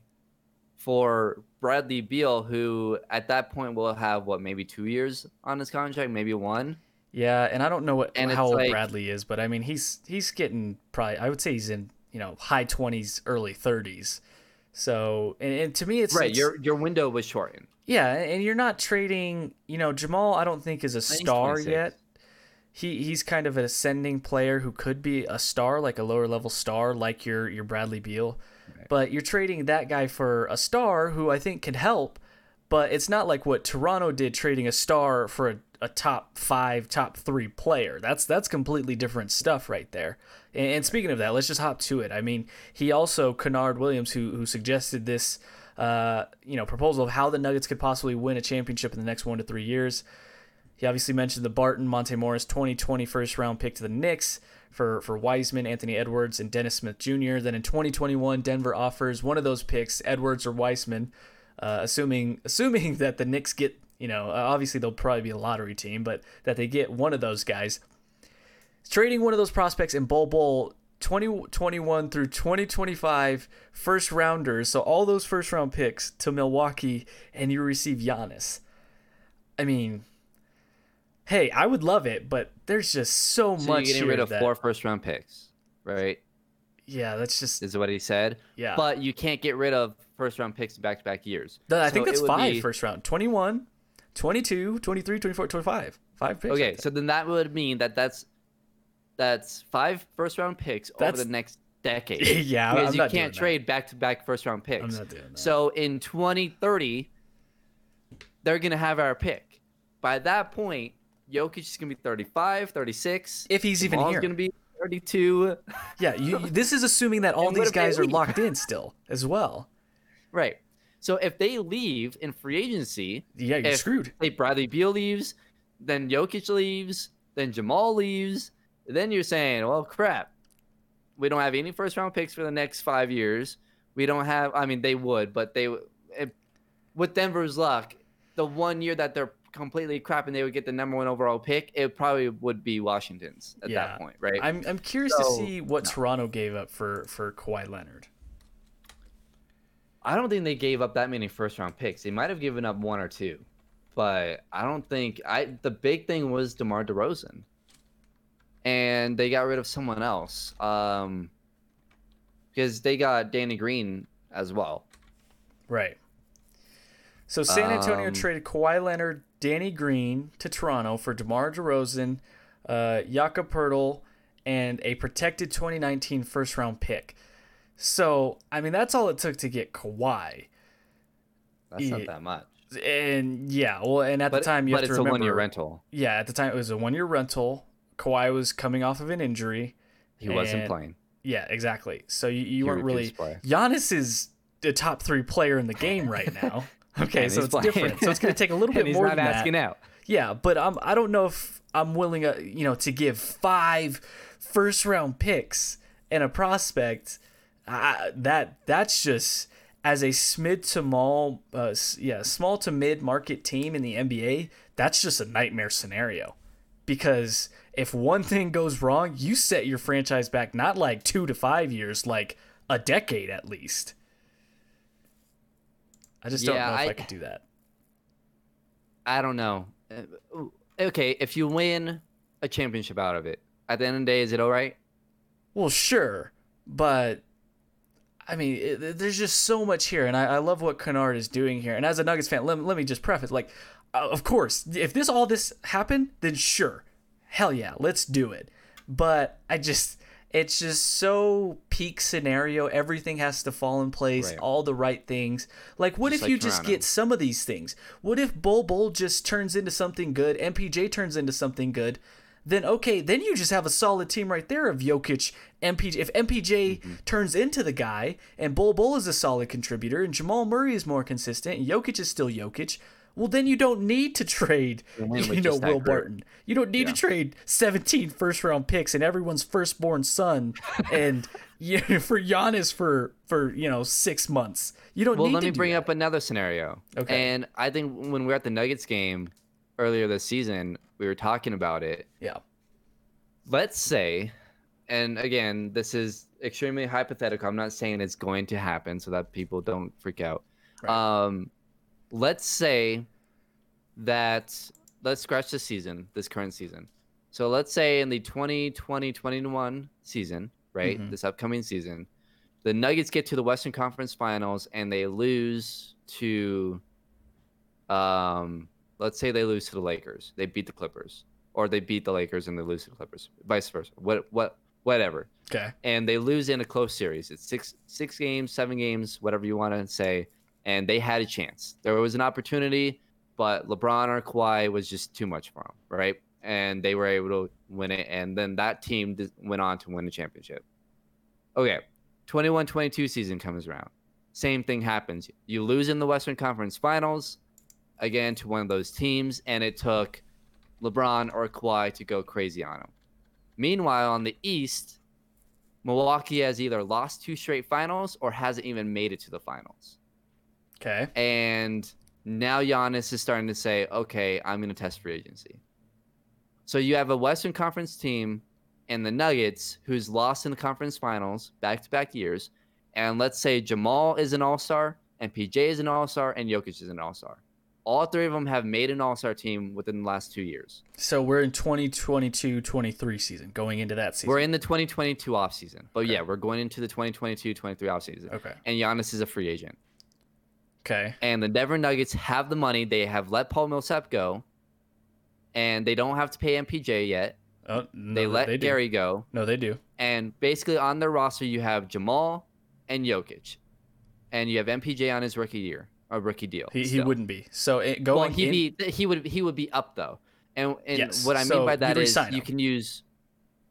for Bradley Beal, who at that point will have what maybe two years on his contract, maybe one. Yeah, and I don't know what And how old like- Bradley is, but I mean he's he's getting probably I would say he's in you know high twenties, early thirties. So and, and to me it's right, it's- your your window was shortened. yeah, and you're not trading. You know Jamal, I don't think is a star yet. He he's kind of an ascending player who could be a star, like a lower level star, like your your Bradley Beal. But you're trading that guy for a star who I think can help. But it's not like what Toronto did, trading a star for a, a top five, top three player. That's that's completely different stuff right there. And, and speaking of that, let's just hop to it. I mean, he also Kennard Williams, who who suggested this, uh, you know, proposal of how the Nuggets could possibly win a championship in the next one to three years. He obviously mentioned the Barton Monte Morris 2020 first round pick to the Knicks for for Wiseman, Anthony Edwards, and Dennis Smith Jr. Then in 2021, Denver offers one of those picks, Edwards or Wiseman, uh, assuming (laughs) assuming that the Knicks get you know uh, obviously they'll probably be a lottery team, but that they get one of those guys. Trading one of those prospects in Bol Bol 2021 through 2025 first rounders, so all those first round picks to Milwaukee, and you receive Giannis. I mean, hey, I would love it, but there's just so, So much you're getting rid of that, four first round picks, right? Yeah, that's just Is what he said. yeah. But you can't get rid of first round picks back to back years. I So think that's five be- first round 21, 22, 23, 24, 25. Five picks. Okay, so then that would mean that that's that's five first round picks That's- over the next decade. (laughs) yeah, because I'm you can't trade back to back first round picks. I'm not doing that. So in 2030, they're gonna have our pick. By that point, Jokic is gonna be 35, 36. if he's even Jamal's here, gonna be 32. yeah, you, this is assuming that (laughs) all these guys are locked in still as well. right. So if they leave in free agency, Yeah, you're If- screwed. say Bradley Beal leaves, then Jokic leaves, then Jamal leaves, then you're saying, well, crap. We don't have any first round picks for the next five years. We don't have. I mean, they would, but they with Denver's luck, the one year that they're completely crap and they would get the number one overall pick, it probably would be Washington's at Yeah. that point, right? I'm I'm curious to see what Toronto gave up for for Kawhi Leonard. I don't think they gave up that many first round picks. They might have given up one or two, but I don't think I. The big thing was Demar Derozan, and they got rid of someone else. Um, because they got Danny Green as well. Right. So San Antonio Um, traded Kawhi Leonard, Danny Green to Toronto for DeMar DeRozan, uh, Jakob Poeltl, and a protected 2019 first round pick. So I mean that's all it took to get Kawhi. That's not that much. And yeah, well, and at But, the time you but have it's to a remember, one year rental. Yeah, at the time it was a one year rental. Kawhi was coming off of an injury. He wasn't playing. Yeah, exactly. So you, you weren't really. refused to play. Giannis is the top three player in the game right now. (laughs) (laughs) Okay, And so it's playing. different. So it's going to take a little (laughs) bit he's more not than asking that. out. Yeah, but I'm I don't know if I'm willing, uh, you know, to give five first round picks and a prospect. Uh, that that's just as a mid to small, uh, yeah, small to mid market team in the NBA. That's just a nightmare scenario because if one thing goes wrong, you set your franchise back not like two to five years, like a decade at least. I just don't know if I, I- could do that. I don't know. Uh, Okay, if you win a championship out of it, at the end of the day, is it all right? Well, sure, but I mean, it, there's just so much here, and I, I love what Kennard is doing here. And as a Nuggets fan, let, let me just preface, like, uh, of course, if this all this happened, then sure, hell yeah, let's do it. But I just, it's just so peak scenario. Everything has to fall in place, Right. all the right things. Like, what Just if you like just get some of these things? What if Bol Bol just turns into something good, MPJ turns into something good? Then okay, then you just have a solid team right there of Jokic, MPJ. If MPJ Mm-hmm. turns into the guy, and Bol Bol is a solid contributor, and Jamal Murray is more consistent, and Jokic is still Jokic, well then you don't need to trade, you know, Will. Barton. You don't need to trade 17 first round picks and everyone's firstborn son, (laughs) and you for Giannis for for you know six months. You don't Well, need let to me bring that. up another scenario. Okay. And I think when we were at the Nuggets game earlier this season, we were talking about it. Yeah. Let's say, and again, this is extremely hypothetical. I'm not saying it's going to happen so that people don't freak out. Right. Um, let's say that let's scratch this season, this current season. So let's say in the 2020-21 season, right, Mhm. this upcoming season, the Nuggets get to the Western Conference Finals and they lose to, um, let's say they lose to the Lakers. They beat the Clippers, or they beat the Lakers and they lose to the Clippers, vice versa. What, what, whatever Okay. and they lose in a close series. It's six six games, seven games, whatever you want to say. And they had a chance. There was an opportunity, but LeBron or Kawhi was just too much for them, right? And they were able to win it. And then that team went on to win the championship. Okay, 21-22 season comes around. Same thing happens. You lose in the Western Conference Finals again to one of those teams, and it took LeBron or Kawhi to go crazy on them. Meanwhile, on the East, Milwaukee has either lost two straight finals or hasn't even made it to the finals. Okay. And now Giannis is starting to say, okay, I'm going to test free agency. So you have a Western Conference team and the Nuggets who's lost in the conference finals back to back years. And let's say Jamal is an all star and PJ is an all star and Jokic is an all star. All three of them have made an all star team within the last two years. So we're in 2022-23 season, going into that season. We're in the 2022 offseason. But yeah, we're going into the 2022 23 offseason. okay. And Giannis is a free agent. Okay. and the Denver Nuggets have the money. They have let Paul Millsap go, and they don't have to pay MPJ yet. Oh, no, they let they. Gary go, No, they do. and basically on their roster you have Jamal and Jokic, and you have MPJ on his rookie year, a rookie deal. He, he wouldn't be. So it, Well, he'd in, be he would he would be up though, and and Yes, what I so mean by that is you him. can use.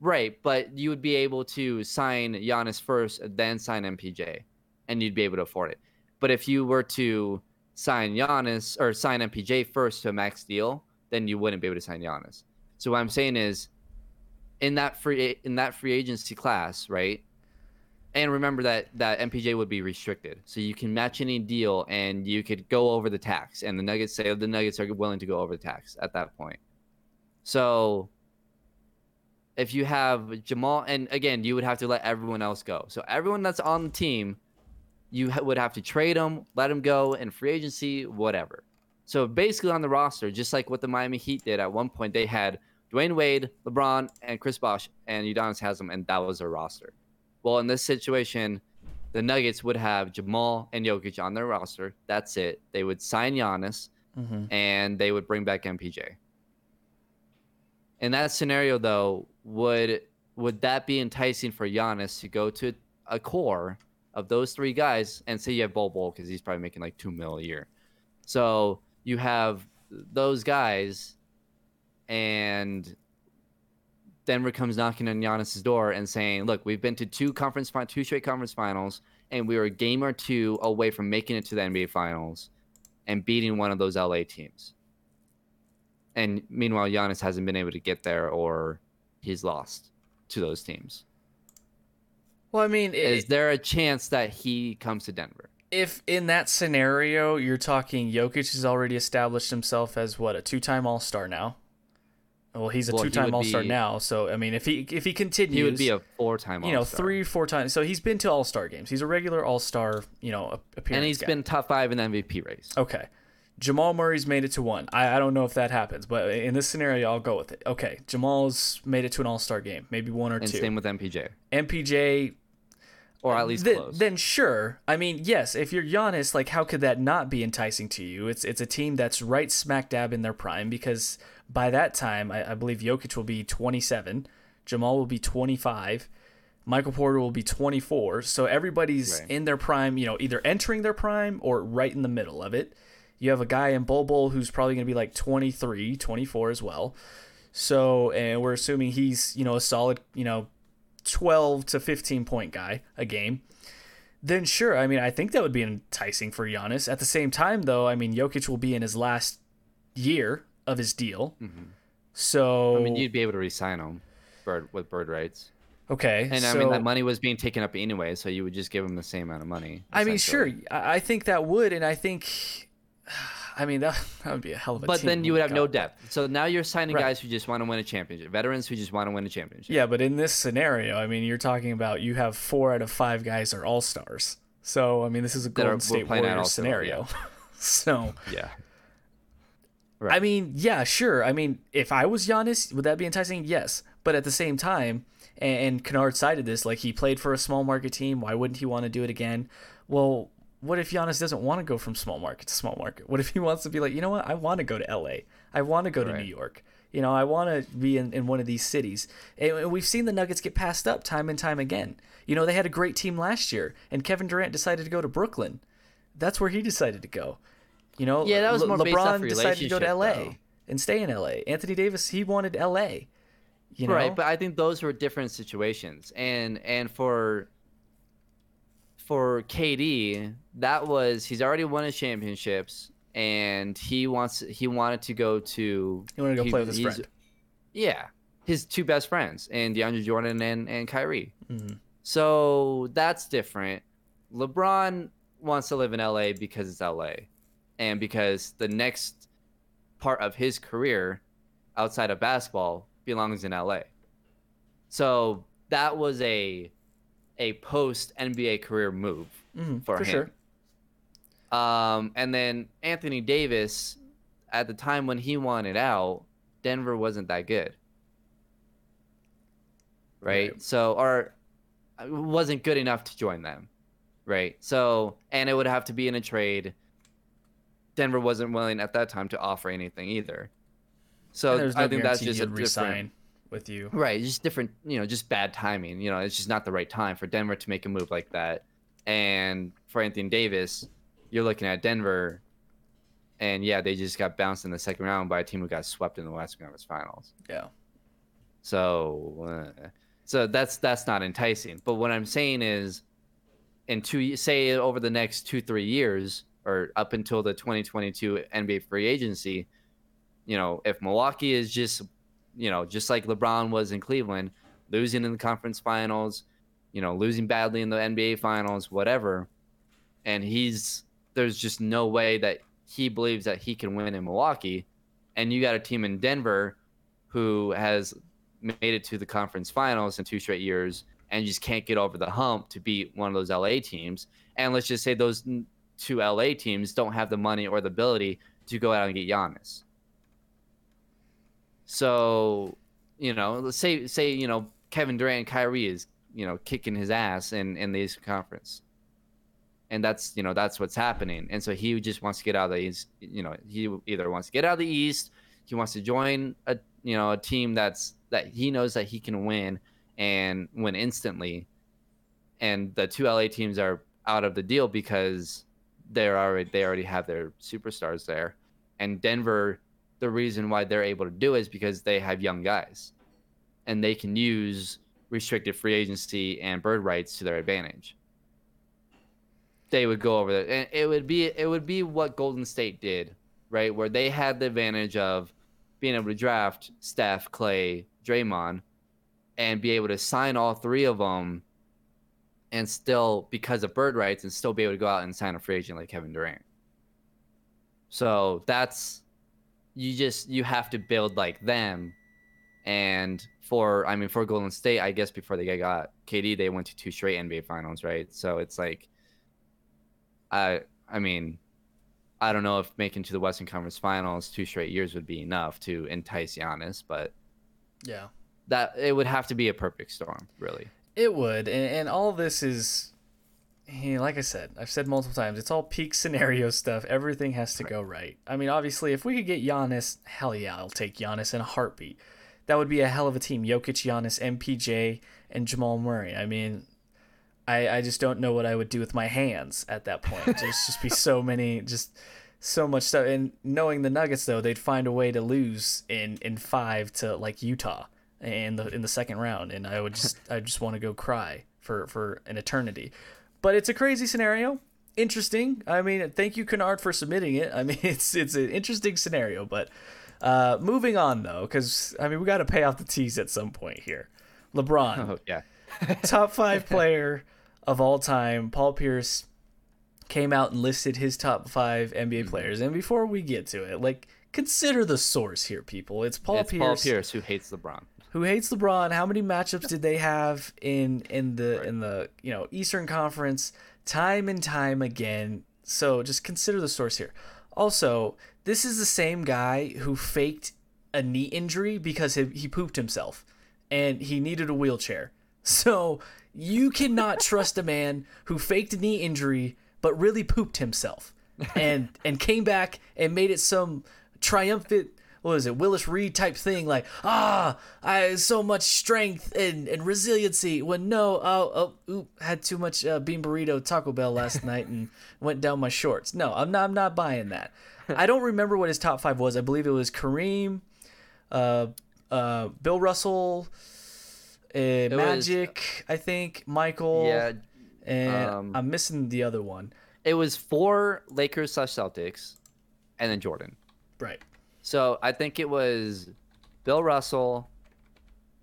Right, but you would be able to sign Giannis first, then sign MPJ, and you'd be able to afford it. But if you were to sign Giannis or sign MPJ first to a max deal, then you wouldn't be able to sign Giannis. So what I'm saying is, in that free in that free agency class, right? and remember that that MPJ would be restricted, so you can match any deal, and you could go over the tax. And the Nuggets say the Nuggets are willing to go over the tax at that point. So if you have Jamal, and again, you would have to let everyone else go. So everyone that's on the team, you ha- would have to trade them, let them go in free agency, whatever. So basically on the roster, just like what the Miami Heat did at one point, they had Dwayne Wade, LeBron, and Chris Bosh, and Udonis Haslem, and that was their roster. Well, in this situation, the Nuggets would have Jamal and Jokic on their roster. That's it. They would sign Giannis, Mm-hmm. and they would bring back MPJ. In that scenario, though, would would that be enticing for Giannis to go to a core of those three guys and say you have Bol Bol because he's probably making like two mil a year. So you have those guys, and Denver comes knocking on Giannis's door and saying, "Look, we've been to two conference two straight conference finals, and we were a game or two away from making it to the NBA finals and beating one of those LA teams." And meanwhile, Giannis hasn't been able to get there, or he's lost to those teams. Well, I mean, Is there a chance that he comes to Denver? if in that scenario you're talking Jokic has already established himself as what a two-time All-Star now. Well, he's a Well, two-time would All-Star be- now, so I mean, if he if he continues, He would be a four-time, you know All-Star. three, four times. So he's been to All-Star games. He's a regular All-Star, you know, appearance. and he's guy. been top five in the MVP race. Okay. Jamal Murray's made it to one. I, I don't know if that happens, but in this scenario, I'll go with it. Okay. Jamal's made it to an all star game, maybe one or And two. same with MPJ, MPJ, or at least then, close. then sure. I mean, yes, if you're Giannis, like, how could that not be enticing to you? It's it's a team that's right smack dab in their prime because by that time, I, I believe Jokic will be 27, Jamal will be 25. Michael Porter will be 24. So everybody's Right. in their prime, you know, either entering their prime or right in the middle of it. You have a guy in Bol Bol who's probably going to be like 23, 24 as well. So, and we're assuming he's, you know, a solid, you know, 12 to 15 point guy a game. Then sure, I mean, I think that would be enticing for Giannis. At the same time, though, I mean, Jokic will be in his last year of his deal. Mm-hmm. So, I mean, you'd be able to re-sign him, bird with bird rights. okay, And I mean, that money was being taken up anyway, so you would just give him the same amount of money. I mean, sure. I I think that would, and I think, I mean, that, (laughs) that would be a hell of a But then you Oh would have no oh depth. So now you're signing Right. guys who just want to win a championship, veterans who just want to win a championship. Yeah, but in this scenario, I mean, you're talking about you have four out of five guys are all stars. So I mean, this is a Golden we're State Warriors scenario. (laughs) so Yeah. I mean, yeah, sure. I mean, if I was Giannis, would that be enticing? Yes. But at the same time, and, and Kennard cited this, like he played for a small market team. Why wouldn't he want to do it again? Well, what if Giannis doesn't want to go from small market to small market? What if he wants to be like, you know what? I want to go to LA. I want to go to New York. You know, I want to be in, in one of these cities. And we've seen the Nuggets get passed up time and time again. You know, they had a great team last year, and Kevin Durant decided to go to Brooklyn. That's where he decided to go. You know, Yeah, that was Le- more based off LeBron decided to go to LA though. and stay in LA. Anthony Davis, he wanted LA. You know, Right, but I think those were different situations. And and for for KD, that was he's already won his championships and he wants he wanted to go to he wanted to go he- play with his friend. Yeah, his two best friends, and DeAndre Jordan and and Kyrie. Mhm. So that's different. LeBron wants to live in LA because it's LA, and because the next part of his career outside of basketball belongs in LA. So that was a a post NBA career move Mhm, for, for him. sure. Um, and then Anthony Davis, at the time when he wanted out, Denver wasn't that good. Right? Right. So, or uh, wasn't good enough to join them. Right? So, and it would have to be in a trade. Denver wasn't willing at that time to offer anything either. So no I think that's just a different, resign with you. Right, just different, you know, just bad timing. You know, it's just not the right time for Denver to make a move like that. And for Anthony Davis, you're looking at Denver, and yeah, they just got bounced in the second round by a team who got swept in the Western Conference Finals. Yeah. So, uh, so that's that's not enticing. But what I'm saying is, in two, say over the next two three years, or up until the 2022 NBA free agency, you know, if Milwaukee is just, you know, just like LeBron was in Cleveland, losing in the conference finals, you know, losing badly in the NBA finals, whatever. And he's there's just no way that he believes that he can win in Milwaukee. And you got a team in Denver who has made it to the conference finals in two straight years and just can't get over the hump to beat one of those LA teams. And let's just say those two LA teams don't have the money or the ability to go out and get Giannis. So, you know, let's say say you know Kevin Durant Kyrie is you know kicking his ass in in the Eastern Conference, and that's you know that's what's happening. And so he just wants to get out of the East. You know, he either wants to get out of the East, he wants to join a you know a team that's that he knows that he can win and win instantly, and the two LA teams are out of the deal because they're already they already have their superstars there, and Denver the reason why they're able to do it is because they have young guys and they can use restricted free agency and bird rights to their advantage. They would go over there and it would be it would be what Golden State did, right? Where they had the advantage of being able to draft Steph, Clay, Draymond and be able to sign all three of them and still because of bird rights and still be able to go out and sign a free agent like Kevin Durant. So that's you just you have to build like them. And for I mean for Golden State, I guess before they got KD, they went to two straight NBA finals, right? So it's like I I mean I don't know if making to the Western Conference Finals two straight years would be enough to entice Giannis, but yeah, that it would have to be a perfect storm, really. It would, and, and all this is hey, like I said, I've said multiple times, it's all peak scenario stuff. Everything has to go right. I mean, obviously, if we could get Giannis, hell yeah, I'll take Giannis in a heartbeat. That would be a hell of a team. Jokic, Giannis, MPJ, and Jamal Murray. I mean, I, I just don't know what I would do with my hands at that point. (laughs) There's just be so many, just so much stuff. And knowing the Nuggets, though, they'd find a way to lose in, in five to like Utah in the in the second round, and I would just I just want to go cry for for an eternity. But it's a crazy scenario. Interesting. I mean, thank you, Kennard, for submitting it. I (laughs) mean, it's it's an interesting scenario. But uh, moving on though, because I mean, we got to pay off the teas at some point here. LeBron, oh, yeah, (laughs) (laughs) top five player of all time. Paul Pierce came out and listed his top five NBA mm-hmm. players. And before we get to it, like consider the source here, people. It's Paul it's Pierce. Paul Pierce who hates LeBron who hates LeBron. How many matchups did they have in in the right. in the you know Eastern Conference time and time again? So just consider the source here. Also, this is the same guy who faked a knee injury because he, he pooped himself and he needed a wheelchair. (laughs) So you cannot trust a man who faked a knee injury but really pooped himself (laughs) and and came back and made it some triumphant what is it Willis Reed type thing like ah I so much strength and, and resiliency when no oh oh oop, had too much uh, bean burrito Taco Bell last (laughs) night and went down my shorts. No I'm not I'm not buying that. I don't remember what his top five was. I believe it was Kareem uh uh Bill Russell uh, Magic was, I think Michael yeah and um, I'm missing the other one. it was four Lakers slash Celtics and then Jordan. Right so I think it was Bill Russell,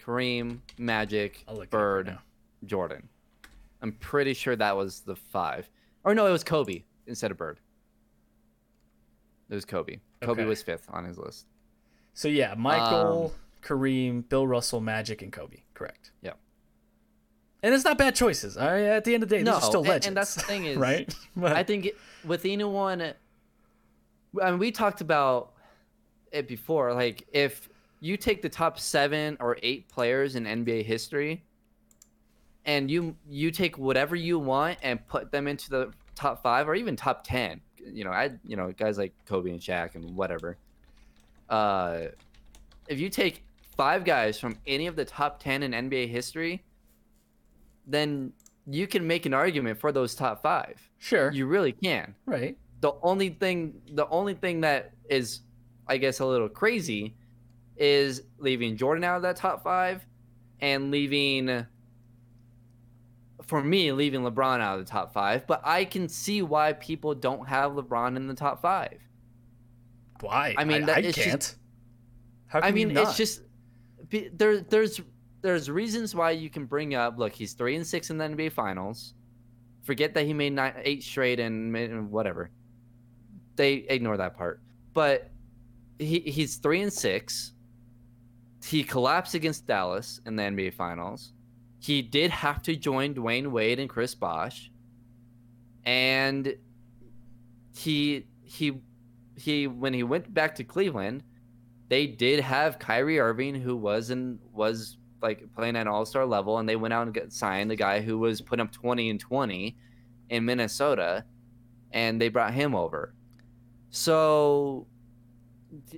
Kareem, Magic, Bird, right Jordan. I'm pretty sure that was the five. Or no, it was Kobe instead of Bird. It was Kobe. Kobe okay. was fifth on his list. So yeah, Michael, um, Kareem, Bill Russell, Magic, and Kobe. Correct. Yeah. And it's not bad choices. I at the end of the day, no, these are still legends. And, and that's the thing (laughs) is, right? But, I think with anyone, I mean, we talked about it before. Like if you take the top seven or eight players in NBA history, and you you take whatever you want and put them into the top five or even top ten. You know, I you know guys like Kobe and Shaq and whatever. Uh, if you take five guys from any of the top ten in NBA history, then you can make an argument for those top five. Sure, you really can. Right. The only thing, the only thing that is I guess, a little crazy is leaving Jordan out of that top five and leaving, for me, leaving LeBron out of the top five. But I can see why people don't have LeBron in the top five. Why? I mean, I, I can't. Just, How can I I mean, it's just there. There's there's reasons why you can bring up. Look, he's three and six in the NBA Finals. Forget that he made nine, eight straight and whatever. They ignore that part. But he he's three and six. He collapsed against Dallas in the NBA Finals. He did have to join Dwayne Wade and Chris Bosh. And he he he when he went back to Cleveland, they did have Kyrie Irving who was in was like playing at all star level, and they went out and got signed the guy who was putting up twenty and twenty in Minnesota, and they brought him over. So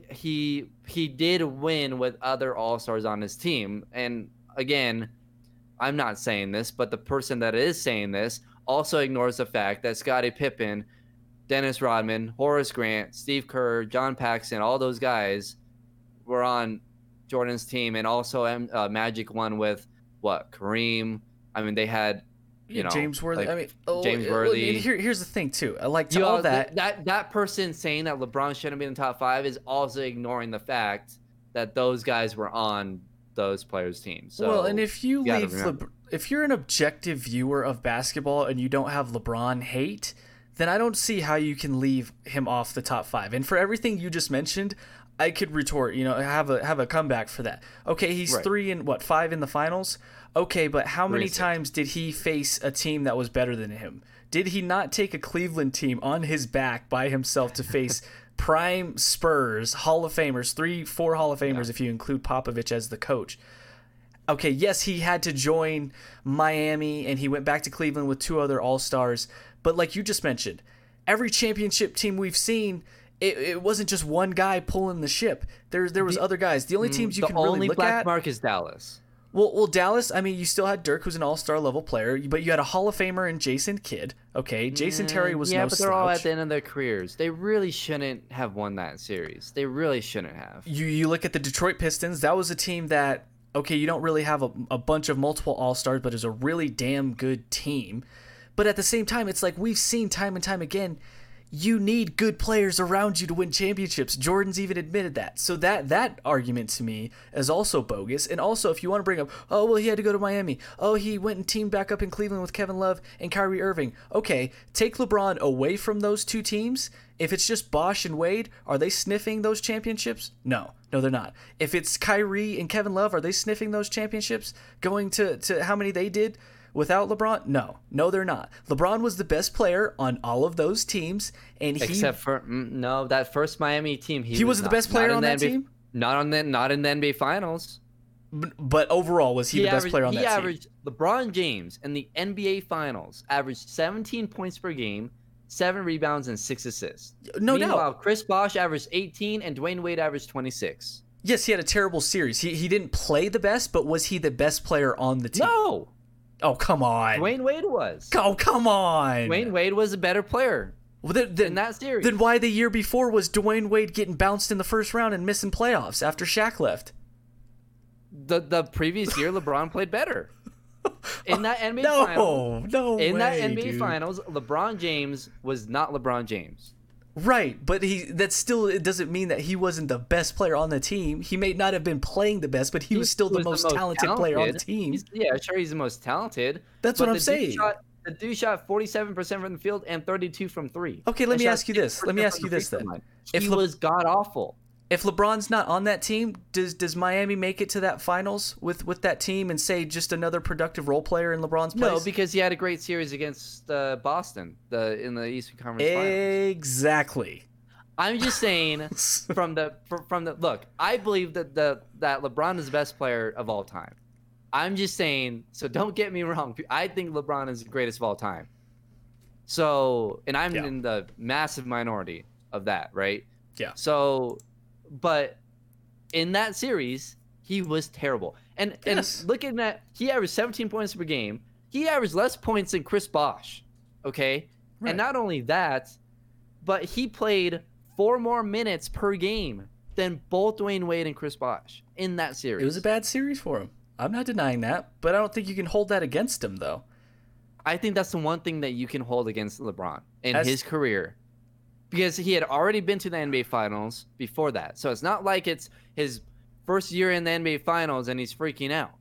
he he did win with other all stars on his team, and again, I'm not saying this, but the person that is saying this also ignores the fact that Scottie Pippen, Dennis Rodman, Horace Grant, Steve Kerr, John Paxson, all those guys were on Jordan's team, and also um, uh, Magic won with what Kareem. I mean, they had you know James Worthy. like, I mean, oh, James Worthy. Here, here's the thing too. I Like to you all th- that. that that person saying that LeBron shouldn't be in the top five is also ignoring the fact that those guys were on those players' teams. So, well, and if you gotta leave. Lebr- if you're an objective viewer of basketball and you don't have LeBron hate, then I don't see how you can leave him off the top five. And for everything you just mentioned, I could retort, you know, have a have a comeback for that. Okay, he's Right. three and what five in the finals. Okay, but how many times did he face a team that was better than him? Did he not take a Cleveland team on his back by himself to face (laughs) prime Spurs Hall of Famers, three, four Hall of Famers if you include Popovich as the coach? okay, yes, he had to join Miami and he went back to Cleveland with two other All Stars. But like you just mentioned, every championship team we've seen, it, it wasn't just one guy pulling the ship. There, there was other guys. The only mm, teams you the can only really look black at. mark is Dallas. Well, well, Dallas. I mean, you still had Dirk, who's an All Star level player, but you had a Hall of Famer in Jason Kidd. Okay, Jason mm, Terry was yeah, no but they're all at the end of their careers. They really shouldn't have won that series. They really shouldn't have. you you look at the Detroit Pistons. That was a team that okay, you don't really have a, a bunch of multiple All Stars, but is a really damn good team. But at the same time, it's like we've seen time and time again. You need good players around you to win championships. Jordan's even admitted that. So that that argument to me is also bogus. And also, if you want to bring up, oh well, he had to go to Miami. Oh, he went and teamed back up in Cleveland with Kevin Love and Kyrie Irving. Okay, take LeBron away from those two teams. If it's just Bosh and Wade, are they sniffing those championships? No, no, they're not. If it's Kyrie and Kevin Love, are they sniffing those championships? Going to to how many they did? Without LeBron? No. No, they're not. LeBron was the best player on all of those teams, and he Except for mm, no, that first Miami team. He, He was the not- best player on the that NBA team? Not on the not in the NBA Finals. b- but overall was he, the best player on he that team? averaged LeBron James in the NBA Finals averaged 17 points per game, seven rebounds, and six assists. No doubt. Meanwhile, Chris Bosh averaged 18 and Dwayne Wade averaged 26. Yes, he had a terrible series. He he didn't play the best, but was he the best player on the team? No, Oh, come on. Dwayne Wade was. Oh, come on. Dwayne Wade was a better player Well, then, then, in that series. then why the year before was Dwayne Wade getting bounced in the first round and missing playoffs after Shaq left? the the previous year, LeBron played better. (laughs) In that NBA No, Finals, no in way, that NBA dude. Finals, LeBron James was not LeBron James. Right, but he that still it doesn't mean that he wasn't the best player on the team. He may not have been playing the best, but he, was still the, most, talented, player on the talented. team. He's- yeah, sure, he's the most talented. That's what I'm the saying. Shot, the dude shot 47% from the field and 32 from three. Okay, let And me ask you this. Let me ask you this then. line. If He Le- was god awful. If LeBron's not on that team, does does Miami make it to that finals with with that team and say just another productive role player in LeBron's place? No, because he had a great series against uh, Boston the in the Eastern Conference Finals. exactly. I'm just saying (laughs) from the from the look. I believe that the that LeBron is the best player of all time. I'm just saying. So don't get me wrong. I think LeBron is the greatest of all time. So, and I'm Yeah. in the massive minority of that, right? Yeah. So, but in that series, he was terrible. And Yes. and looking at he averaged 17 points per game. He averaged less points than Chris Bosh. Okay? Right. And not only that, but he played four more minutes per game than both Dwayne Wade and Chris Bosh in that series. It was a bad series for him. I'm not denying that, but I don't think you can hold that against him though. I think that's the one thing that you can hold against LeBron in As- his career. Because he had already been to the NBA Finals before that. So it's not like it's his first year in the NBA Finals and he's freaking out.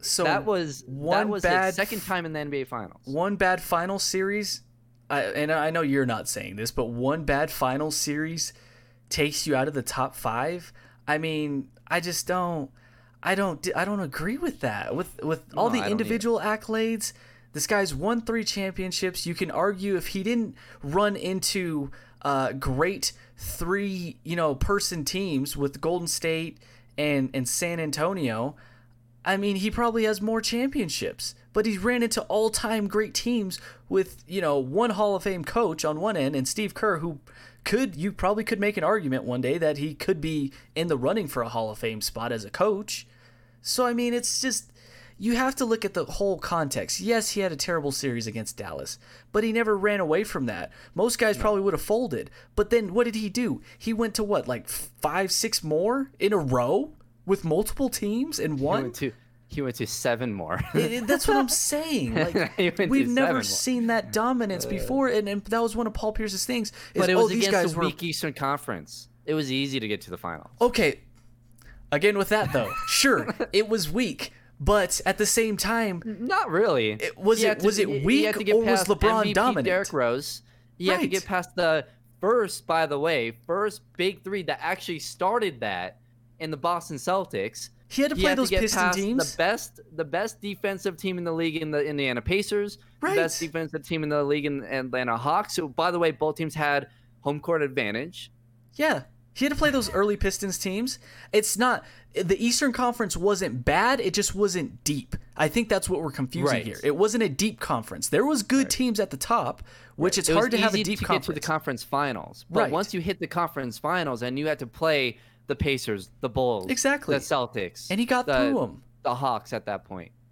So that was one that was bad his second time in the NBA Finals. one bad final series, I, and I know you're not saying this, but one bad final series takes you out of the top five. I mean, I just don't, I don't, I don't agree with that. With with all No, the individual accolades, this guy's won three championships. You can argue if he didn't run into uh, great three, you know, person teams with Golden State and and San Antonio. I mean, he probably has more championships, but he's ran into all-time great teams with, you know, one Hall of Fame coach on one end and Steve Kerr who could you probably could make an argument one day that he could be in the running for a Hall of Fame spot as a coach. So I mean, it's just you have to look at the whole context. Yes, he had a terrible series against Dallas, but he never ran away from that. Most guys probably would have folded. But then what did he do? He went to what, like 5 6 more in a row with multiple teams and He won? went to he went to seven more. It- it- that's what I'm (laughs) saying. Like He we've never seen that dominance uh, before, and, and that was one of Paul Pierce's things. Is, but it oh, was these guys the were weak Eastern Conference. It was easy to get to the finals. okay. Again with that though, sure, it was weak, but at the same time, Not really. It- was You it- to- was it weak to get or was past LeBron MVP dominant? Derrick Rose. You have to get past the first, by the way, first big three that actually started that in the Boston Celtics. he had to play those get Piston teams. The best, the best defensive team in the league in the Indiana Pacers. Right. The best defensive team in the league in Atlanta Hawks. Who, by the way, both teams had home court advantage. Yeah. He had to play those early Pistons teams. It's not the Eastern Conference wasn't bad, it just wasn't deep. I think that's what we're confusing Right. here. It wasn't a deep conference. There was good teams at the top, which it's it hard to have a deep to conference. get to the conference finals. But Right. once you hit the conference finals and you had to play the Pacers, the Bulls, Exactly. the Celtics, And he got the, through 'em. The Hawks at that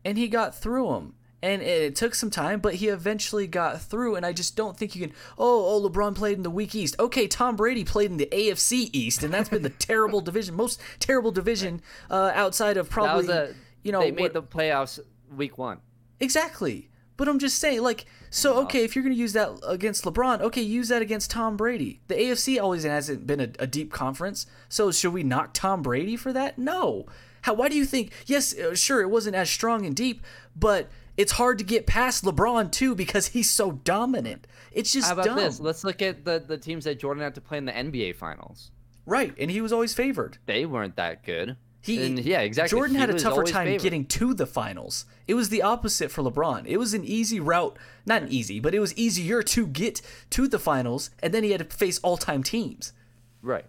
and he got through them. And it, took some time, but he eventually got through. And I just don't think you can. Oh, oh, LeBron played in the weak East. Okay, Tom Brady played in the AFC East, and that's been the (laughs) terrible division, most terrible division uh, outside of probably. a you know, they made what- the playoffs week one. Exactly. But I'm just saying, like, so okay, if you're gonna use that against LeBron, okay, use that against Tom Brady. The AFC always hasn't been a, a deep conference, so should we knock Tom Brady for that? No. How? Why do you think? Yes, uh, sure, it wasn't as strong and deep, but it's hard to get past LeBron too because he's so dominant. It's just How about dumb, this? Let's look at the, the teams that Jordan had to play in the NBA finals. right? And he was always favored. They weren't that good. He, And yeah, exactly. Jordan He had a tougher time favored. getting to the finals. It was the opposite for LeBron. It was an easy route, not an easy, but it was easier to get to the finals, and then he had to face all-time teams. Right.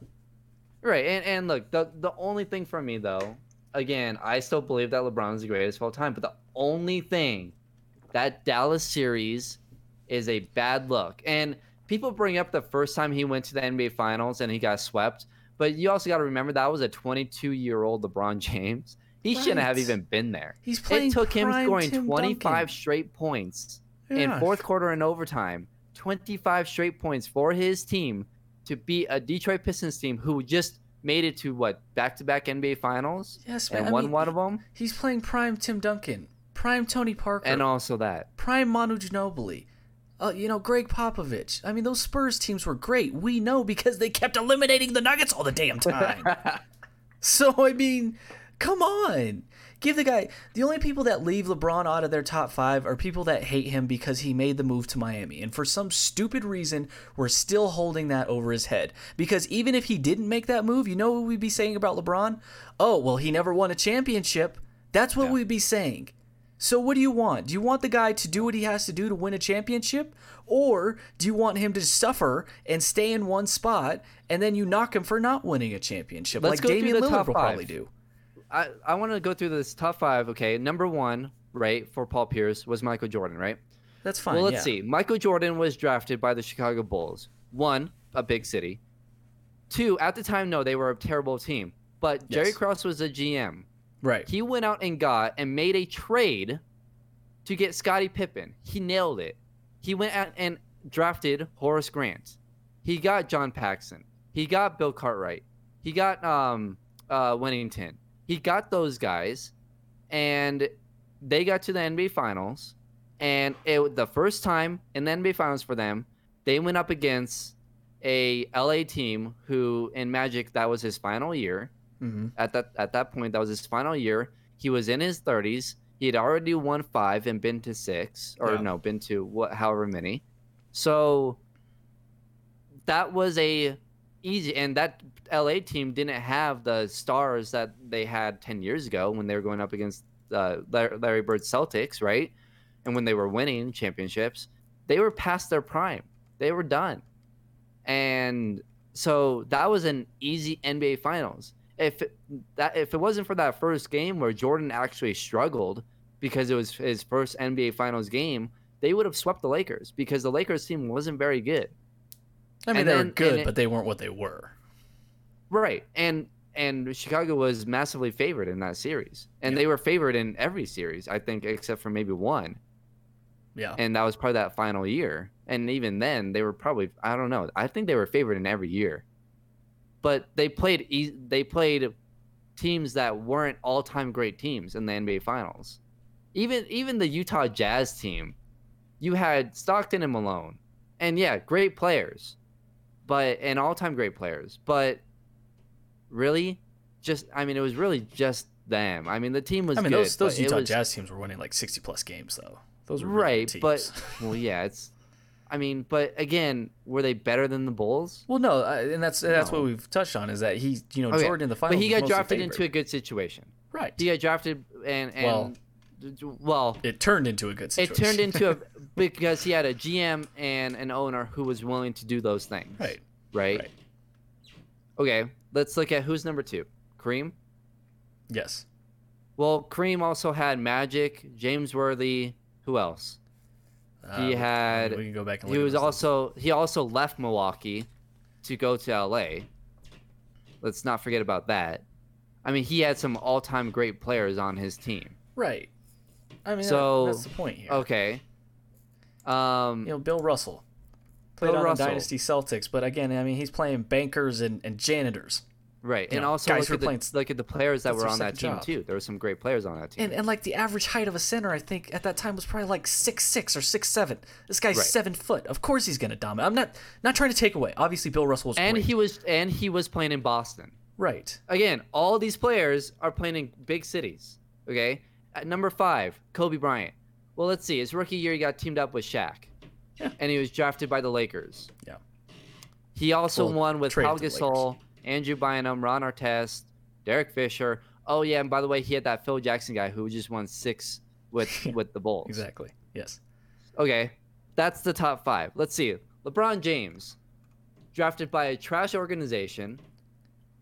Right. And and look, the the only thing for me though, again, I still believe that LeBron is the greatest of all time, but the only thing that Dallas series is a bad look. And people bring up the first time he went to the NBA finals and he got swept, but you also got to remember that was a 22-year-old LeBron James. He shouldn't have even been there. He's playing It took him scoring Tim 25 Duncan. straight points Yeah. in fourth quarter and overtime, 25 straight points for his team to beat a Detroit Pistons team who just made it to what back-to-back NBA finals Yes, man. and I won mean, one of them, He's playing prime Tim Duncan, prime Tony Parker, and also that. prime Manu Ginobili. Uh, you know, Gregg Popovich. I mean, those Spurs teams were great. We know because they kept eliminating the Nuggets all the damn time. (laughs) So I mean, come on. Give the guy the only people that leave LeBron out of their top five are people that hate him because he made the move to Miami. And for some stupid reason, we're still holding that over his head. Because even if he didn't make that move, you know what we'd be saying about LeBron? Oh, well, he never won a championship. That's what we'd be saying. So what do you want? Do you want the guy to do what he has to do to win a championship? Or do you want him to suffer and stay in one spot and then you knock him for not winning a championship Let's like Damian Lillard will probably do? I, I want to go through this top five. Okay, number one, right, for Paul Pierce was Michael Jordan, right? That's fine. well, let's yeah. see. Michael Jordan was drafted by the Chicago Bulls. One, a big city. Two, at the time, no, they were a terrible team. But Jerry Yes. Krause was a GM. Right. He went out and got and made a trade to get Scottie Pippen. He nailed it. He went out and drafted Horace Grant. He got John Paxson. He got Bill Cartwright. He got um uh Wennington. He got those guys and they got to the NBA finals and it the first time in the NBA finals for them, they went up against a LA team who in Magic that was his final year hmm at that at that point that was his final year he was in his 30s He had already won five and been to six, or Yeah. no, been to what, however many. So that was a easy, and that LA team didn't have the stars that they had ten years ago when they were going up against uh, Larry Larry Bird Celtics, right? And when they were winning championships, they were past their prime. They were done, and so that was an easy NBA Finals. If it, that if it wasn't for that first game where Jordan actually struggled because it was his first NBA Finals game, they would have swept the Lakers because the Lakers team wasn't very good. I mean, And they were good, it- but they weren't what they were. Right. And and Chicago was massively favored in that series. And they were favored in every series, I think, except for maybe one. Yeah. And that was probably that final year. And even then, they were probably I don't know. I think they were favored in every year. But they played e- they played teams that weren't all-time great teams in the NBA finals. Even even the Utah Jazz team, you had Stockton and Malone. And yeah, great players. But and all-time great players. But really just I mean it was really just them. I mean the team was I mean, good. those those Utah was- Jazz teams were winning like 60 plus games, though. Those were right, but (laughs) well, yeah, it's. I mean, but again, were they better than the Bulls? well, no, uh, and that's that's No. what we've touched on is that he, you know, Okay, Jordan in the finals, But he got drafted into a good situation. right. He got drafted, and and Well- well, It turned into a good it turned into a (laughs) because he had a GM and an owner who was willing to do those things. right. Right. Right. Okay. Let's look at who's number two. Kareem. Yes. Well, Kareem also had Magic, James Worthy. Who else? Uh, He we- had- We can go back and he look at was also he also left Milwaukee to go to LA. Let's not forget about that. I mean, he had some all-time great players on his team. right. I mean, So- that, that's the point here. Okay. Um, You know, Bill Russell played Bill on Russell. the Dynasty Celtics, but again, I mean, he's playing bankers and, and janitors. Right, and know, also guys look who are at, the, playing- look at the players that were on that team job. too. There were some great players on that team. And, and like the average height of a center, I think at that time was probably like six six or six seven. This guy's Right. seven foot. Of course he's gonna dominate. I'm not not trying to take away. Obviously, Bill Russell was And great. he was and he was playing in Boston. right. Again, all these players are playing in big cities. Okay. At number five, Kobe Bryant. Well, let's see. His rookie year, he got teamed up with Shaq, Yeah. and he was drafted by the Lakers. Yeah. He also Well, won with traded Pau to Gasol, Andrew Bynum, Ron Artest, Derek Fisher. Oh yeah, and by the way, he had that Phil Jackson guy who just won six with (laughs) with the Bulls. Exactly. Yes. Okay, that's the top five. Let's see. LeBron James, drafted by a trash organization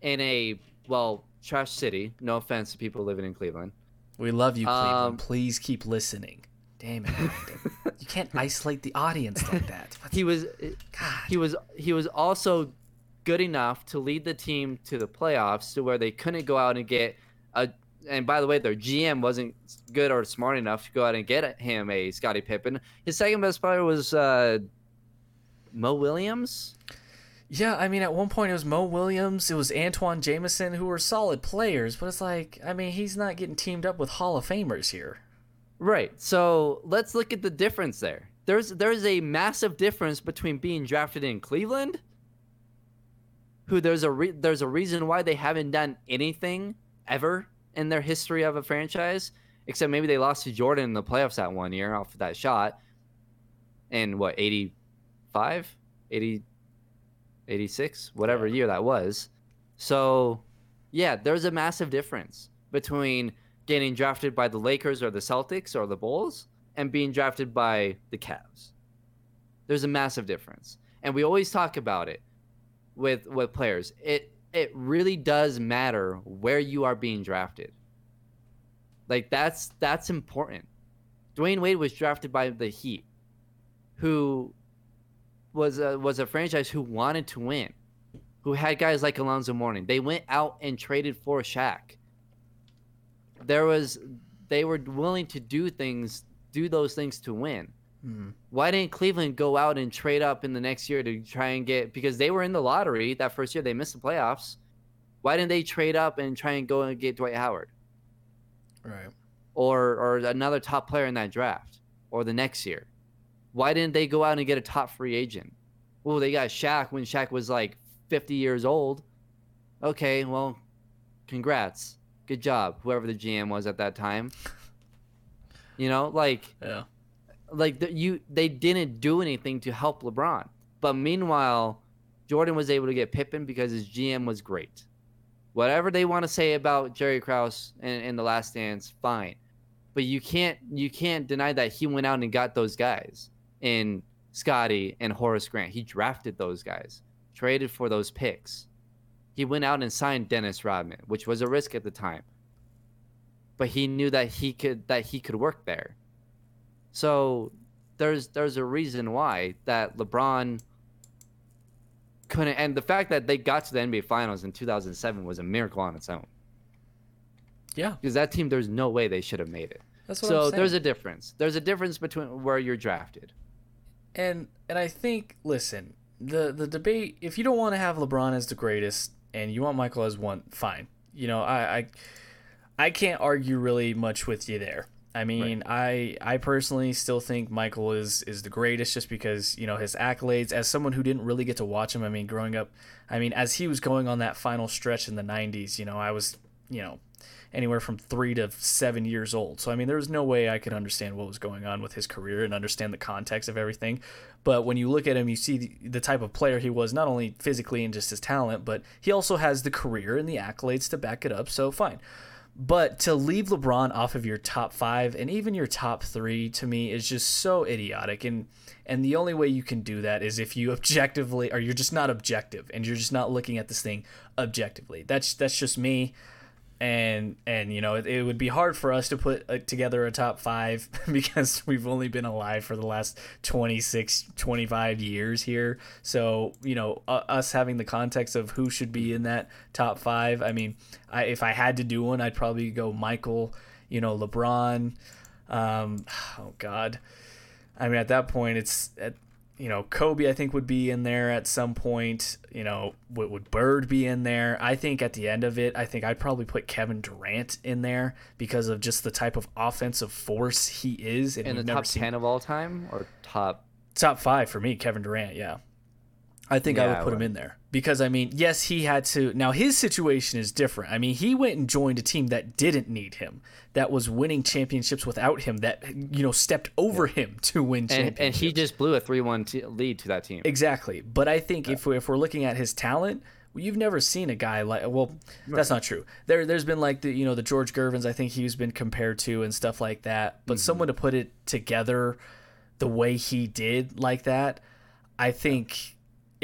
in a well trash city. No offense to people living in Cleveland. We love you, Cleveland. Um, Please keep listening. Damn it, (laughs) you can't isolate the audience like that. What- He was God. he was he was also good enough to lead the team to the playoffs to where they couldn't go out and get a and by the way their GM wasn't good or smart enough to go out and get him a Scottie Pippen. His second best player was uh Mo Williams. Yeah, I mean, at one point it was Mo Williams, it was Antawn Jamison, who were solid players, but it's like, I mean, he's not getting teamed up with Hall of Famers here. Right. So let's look at the difference there. There's there's a massive difference between being drafted in Cleveland, who there's a re- there's a reason why they haven't done anything ever in their history of a franchise, except maybe they lost to Jordan in the playoffs that one year off of that shot. In what 85, 80, 86, whatever year that was. So, yeah, there's a massive difference between getting drafted by the Lakers or the Celtics or the Bulls and being drafted by the Cavs. There's a massive difference. And we always talk about it with with players. It it really does matter where you are being drafted. Like that's that's important. Dwyane Wade was drafted by the Heat, who was a, was a franchise who wanted to win, who had guys like Alonzo Mourning. They went out and traded for Shaq. There was, they were willing to do things, do those things to win. Hmm. Why didn't Cleveland go out and trade up in the next year to try and get because they were in the lottery that first year they missed the playoffs. Why didn't they trade up and try and go and get Dwight Howard Right. or or another top player in that draft or the next year? Why didn't they go out and get a top free agent? Well, they got Shaq when Shaq was like 50 years old. Okay, well, congrats. Good job, whoever the GM was at that time. You know, like Yeah. Like the, you they didn't do anything to help LeBron. But meanwhile, Jordan was able to get Pippen because his GM was great. Whatever they want to say about Jerry Krause in, in the Last Dance, fine. But you can't you can't deny that he went out and got those guys in Scottie and Horace Grant. He drafted those guys, traded for those picks. He went out and signed Dennis Rodman, which was a risk at the time. But he knew that he could that he could work there. So there's there's a reason why that LeBron couldn't and the fact that they got to the NBA finals in 2007 was a miracle on its own. Yeah. Because that team there's no way they should have made it. That's what So I'm saying. there's a difference. There's a difference between where you're drafted. and and I think listen, the the debate if you don't want to have LeBron as the greatest and you want Michael as one, fine. You know, I I, I can't argue really much with you there. I mean, I I personally still think Michael is is the greatest just because, you know, his accolades as someone who didn't really get to watch him. I mean, growing up, I mean, as he was going on that final stretch in the 90s, you know, I was, you know, anywhere from three to seven years old. So I mean, there was no way I could understand what was going on with his career and understand the context of everything. But when you look at him, you see the, the type of player he was, not only physically and just his talent, but he also has the career and the accolades to back it up. So fine. But to leave LeBron off of your top five and even your top three to me is just so idiotic. And and the only way you can do that is if you objectively or you're just not objective and you're just not looking at this thing objectively. That's that's just me and and you know it, it would be hard for us to put uh, together a top five (laughs) because we've only been alive for the last 26 25 years here. So you know uh, us having the context of who should be in that top five i mean I, if i had to do one i'd probably go michael you know lebron um, (sighs) oh god. I mean at that point it's at, you know, Kobe, I think, would be in there at some point. You know, would, would Bird be in there? I think at the end of it, I think I'd probably put Kevin Durant in there because of just the type of offensive force he is. And In the top seen- 10 of all time or top top five for me, Kevin Durant. Yeah, I think I Yeah, would I put him in there because I mean, yes, he had to. Now his situation is different. I mean, he went and joined a team that didn't need him, that was winning championships without him, that you know stepped over him to win championships. and he just blew a 3-1 t- lead to that team. Exactly. But I think if, we, if we're looking at his talent, you've never seen a guy like well, that's not true. There there's been like the you know the George Gervins I think he's been compared to and stuff like that. But mm-hmm. someone to put it together the way he did like that, I think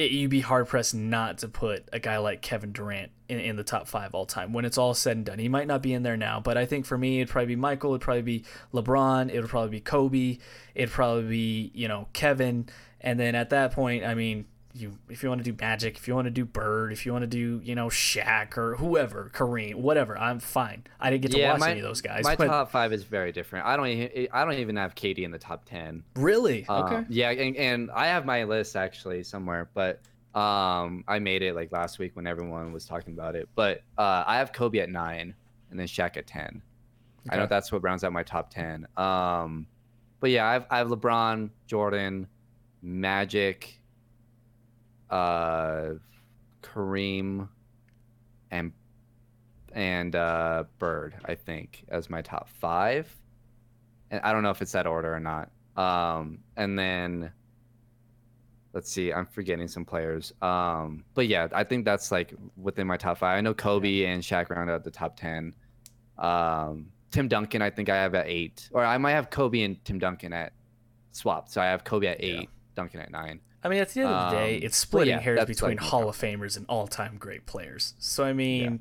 it, you'd be hard pressed not to put a guy like Kevin Durant in, in the top five all time when it's all said and done. He might not be in there now, but I think for me it'd probably be Michael, it'd probably be LeBron, it would probably be Kobe, it'd probably be you know Kevin, and then at that point, I mean. You, if you want to do Magic, if you want to do Bird, if you want to do, you know, Shaq or whoever, Kareem, whatever, I'm fine. I didn't get to watch my, any of those guys. My but top five is very different. I don't even I don't even have Katie in the top ten. really, Um, okay, Yeah, and, and I have my list actually somewhere, but um, I made it like last week when everyone was talking about it. But uh, I have Kobe at nine, and then Shaq at ten. I know that's what rounds out my top ten. Um, but yeah, I have, I have LeBron, Jordan, Magic, uh, Kareem, and and uh, Bird. I think as my top five, and I don't know if it's that order or not. Um, and then let's see, I'm forgetting some players. Um, but yeah, I think that's like within my top five. I know Kobe and Shaq round out the top ten. Um, Tim Duncan, I think I have at eight, or I might have Kobe and Tim Duncan at swapped. So I have Kobe at eight, Duncan at nine. I mean, at the end of the day, Um, it's splitting yeah, hairs between like Hall of Famers and all-time great players. So I mean,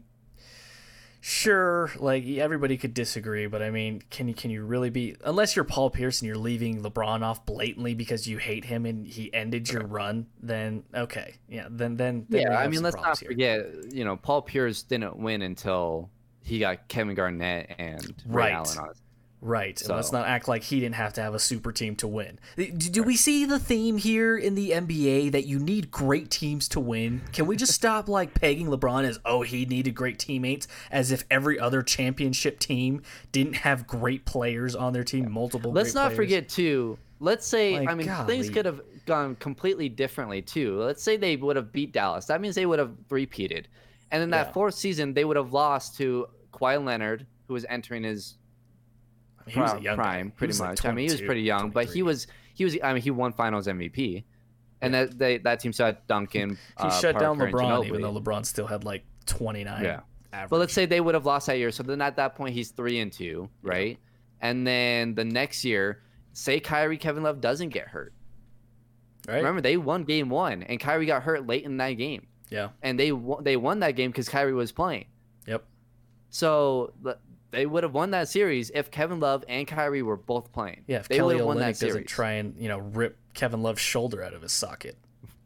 sure, like everybody could disagree, but I mean, can you can you really be unless you're Paul Pierce and you're leaving LeBron off blatantly because you hate him and he ended your run? Then okay, yeah, then then, then Yeah, I mean, let's not problems here. forget, you know, Paul Pierce didn't win until he got Kevin Garnett and Ray Right. Allen on his Right. And let's not act like he didn't have to have a super team to win. Do, do we see the theme here in the NBA that you need great teams to win? Can we just stop like pegging LeBron as oh he needed great teammates as if every other championship team didn't have great players on their team, multiple Let's not players? forget too. Let's say Like, I mean things could have gone completely differently too. Let's say they would have beat Dallas. That means they would have repeated. And in that Yeah. fourth season, they would have lost to Kawhi Leonard, who was entering his He was a Prime, young guy. prime He pretty was, like, much. I mean, he was pretty young, but he was he was. I mean, he won Finals MVP, and that they that team had Duncan. He uh, shut down Parker, and LeBron, even though LeBron still had like 29 Yeah. average. But let's say they would have lost that year. So then at that point, he's three and two, right? And then the next year, say Kyrie Kevin Love doesn't get hurt. right? Remember, they won game one, and Kyrie got hurt late in that game, Yeah. and they won, they won that game because Kyrie was playing. Yep. So they would have won that series if Kevin Love and Kyrie were both playing. Yeah. If they Kelly won Olynyk doesn't try and you know rip Kevin Love's shoulder out of his socket.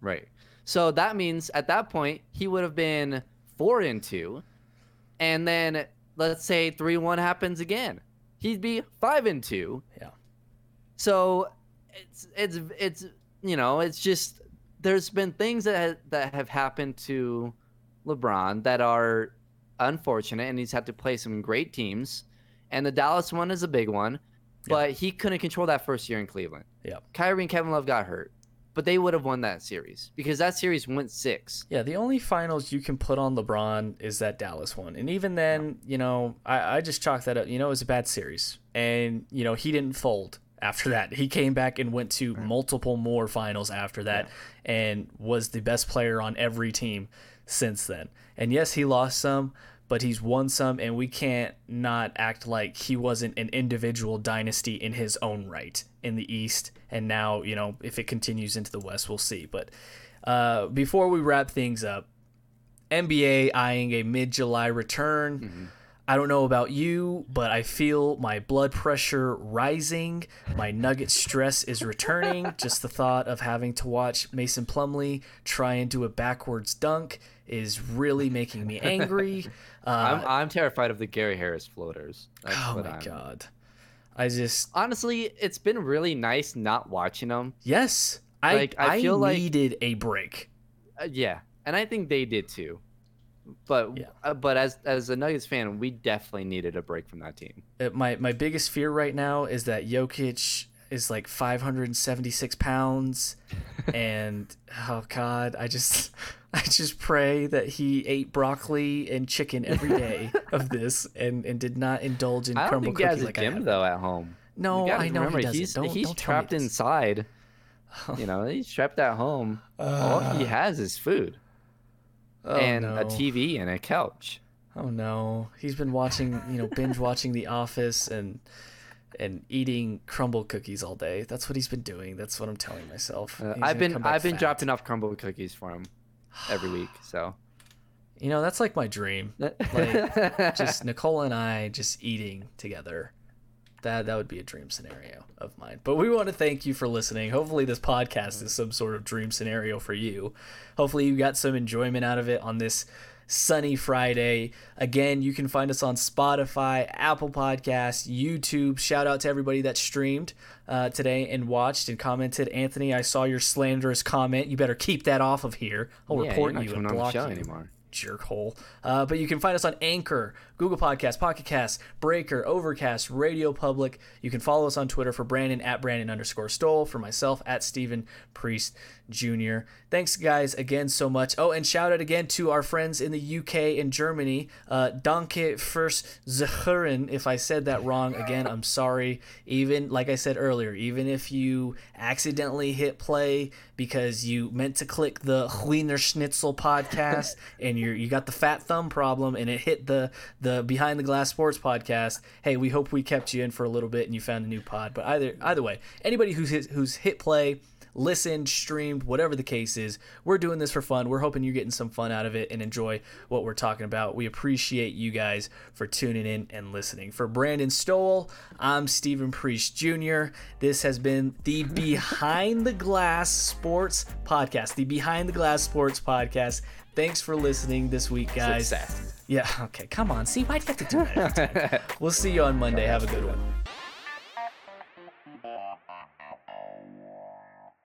Right. So that means at that point he would have been four and two, and then let's say three one happens again, he'd be five and two. Yeah. So it's it's it's you know it's just there's been things that ha- that have happened to LeBron that are unfortunate, and he's had to play some great teams, and the Dallas one is a big one, but he couldn't control that first year in Cleveland. Yeah. Kyrie and Kevin Love got hurt, but they would have won that series because that series went six. Yeah, the only finals you can put on LeBron is that Dallas one. And even then, you know, I, I just chalk that up. You know, it was a bad series. And, you know, he didn't fold after that. He came back and went to multiple more finals after that and was the best player on every team since then. And yes, he lost some, but he's won some. And we can't not act like he wasn't an individual dynasty in his own right in the East. And now, you know, if it continues into the West, we'll see. But uh, before we wrap things up, NBA eyeing a mid July return. I don't know about you, but I feel my blood pressure rising. My nugget stress is returning. (laughs) Just the thought of having to watch Mason Plumlee try and do a backwards dunk is really making me angry. (laughs) Uh, I'm I'm terrified of the Gary Harris floaters. That's oh my I'm- god. I just Honestly, it's been really nice not watching them. yes. I Like, I I, feel like- needed a break. Uh, yeah, and I think they did too. But Yeah. uh, but as as a Nuggets fan, we definitely needed a break from that team. Uh, my my biggest fear right now is that Jokic is like 576 pounds, (laughs) and oh god, I just (laughs) I just pray that he ate broccoli and chicken every (laughs) day of this, and and did not indulge in I don't Crumbl think he cookie has a like I gym have. though at home. No, I know remember, he doesn't. he's don't, he's don't trapped inside. You know, he's trapped at home. All he has is food Oh, and no. a TV and a couch. Oh no, he's been watching, you know, binge watching The Office and and eating Crumbl cookies all day. That's what he's been doing. That's what I'm telling myself. Uh, I've been I've been fat. dropping off Crumbl cookies for him every week. (sighs) So You know, that's like my dream. (laughs) Like just Nikola and I just eating together. That that would be a dream scenario of mine. But we want to thank you for listening. Hopefully this podcast is some sort of dream scenario for you. Hopefully you got some enjoyment out of it on this sunny Friday. Again, you can find us on Spotify, Apple Podcasts, YouTube. Shout out to everybody that streamed uh, today and watched and commented. Anthony, I saw your slanderous comment. You better keep that off of here. I'll yeah, report you and block you anymore. jerk hole. Uh, but you can find us on Anchor, Google Podcasts, Pocket Casts, Breaker, Overcast, Radio Public. You can follow us on Twitter for Brandon at Brandon underscore Stowell, for myself at Stephen Priest Jr. Thanks, guys, again so much. Oh, and shout out again to our friends in the UK and Germany. Uh, Danke fürs Zuhören. If I said that wrong, again, I'm sorry. Even, like I said earlier, even if you accidentally hit play because you meant to click the Wiener Schnitzel podcast (laughs) and you you got the fat thumb problem and it hit the the Behind the Glass Sports podcast. Hey, we hope we kept you in for a little bit and you found a new pod. But either either way, anybody who's hit, who's hit play listened, streamed, whatever the case is. We're doing this for fun. We're hoping you're getting some fun out of it and enjoy what we're talking about. We appreciate you guys for tuning in and listening. For Brandon Stowell, I'm Stephen Priest Jr. This has been the Behind the Glass Sports Podcast. The Behind the Glass Sports Podcast. Thanks for listening this week, guys. Yeah, okay, come on. See, why'd you have to do that? (laughs) we'll see you on Monday. Have a good one.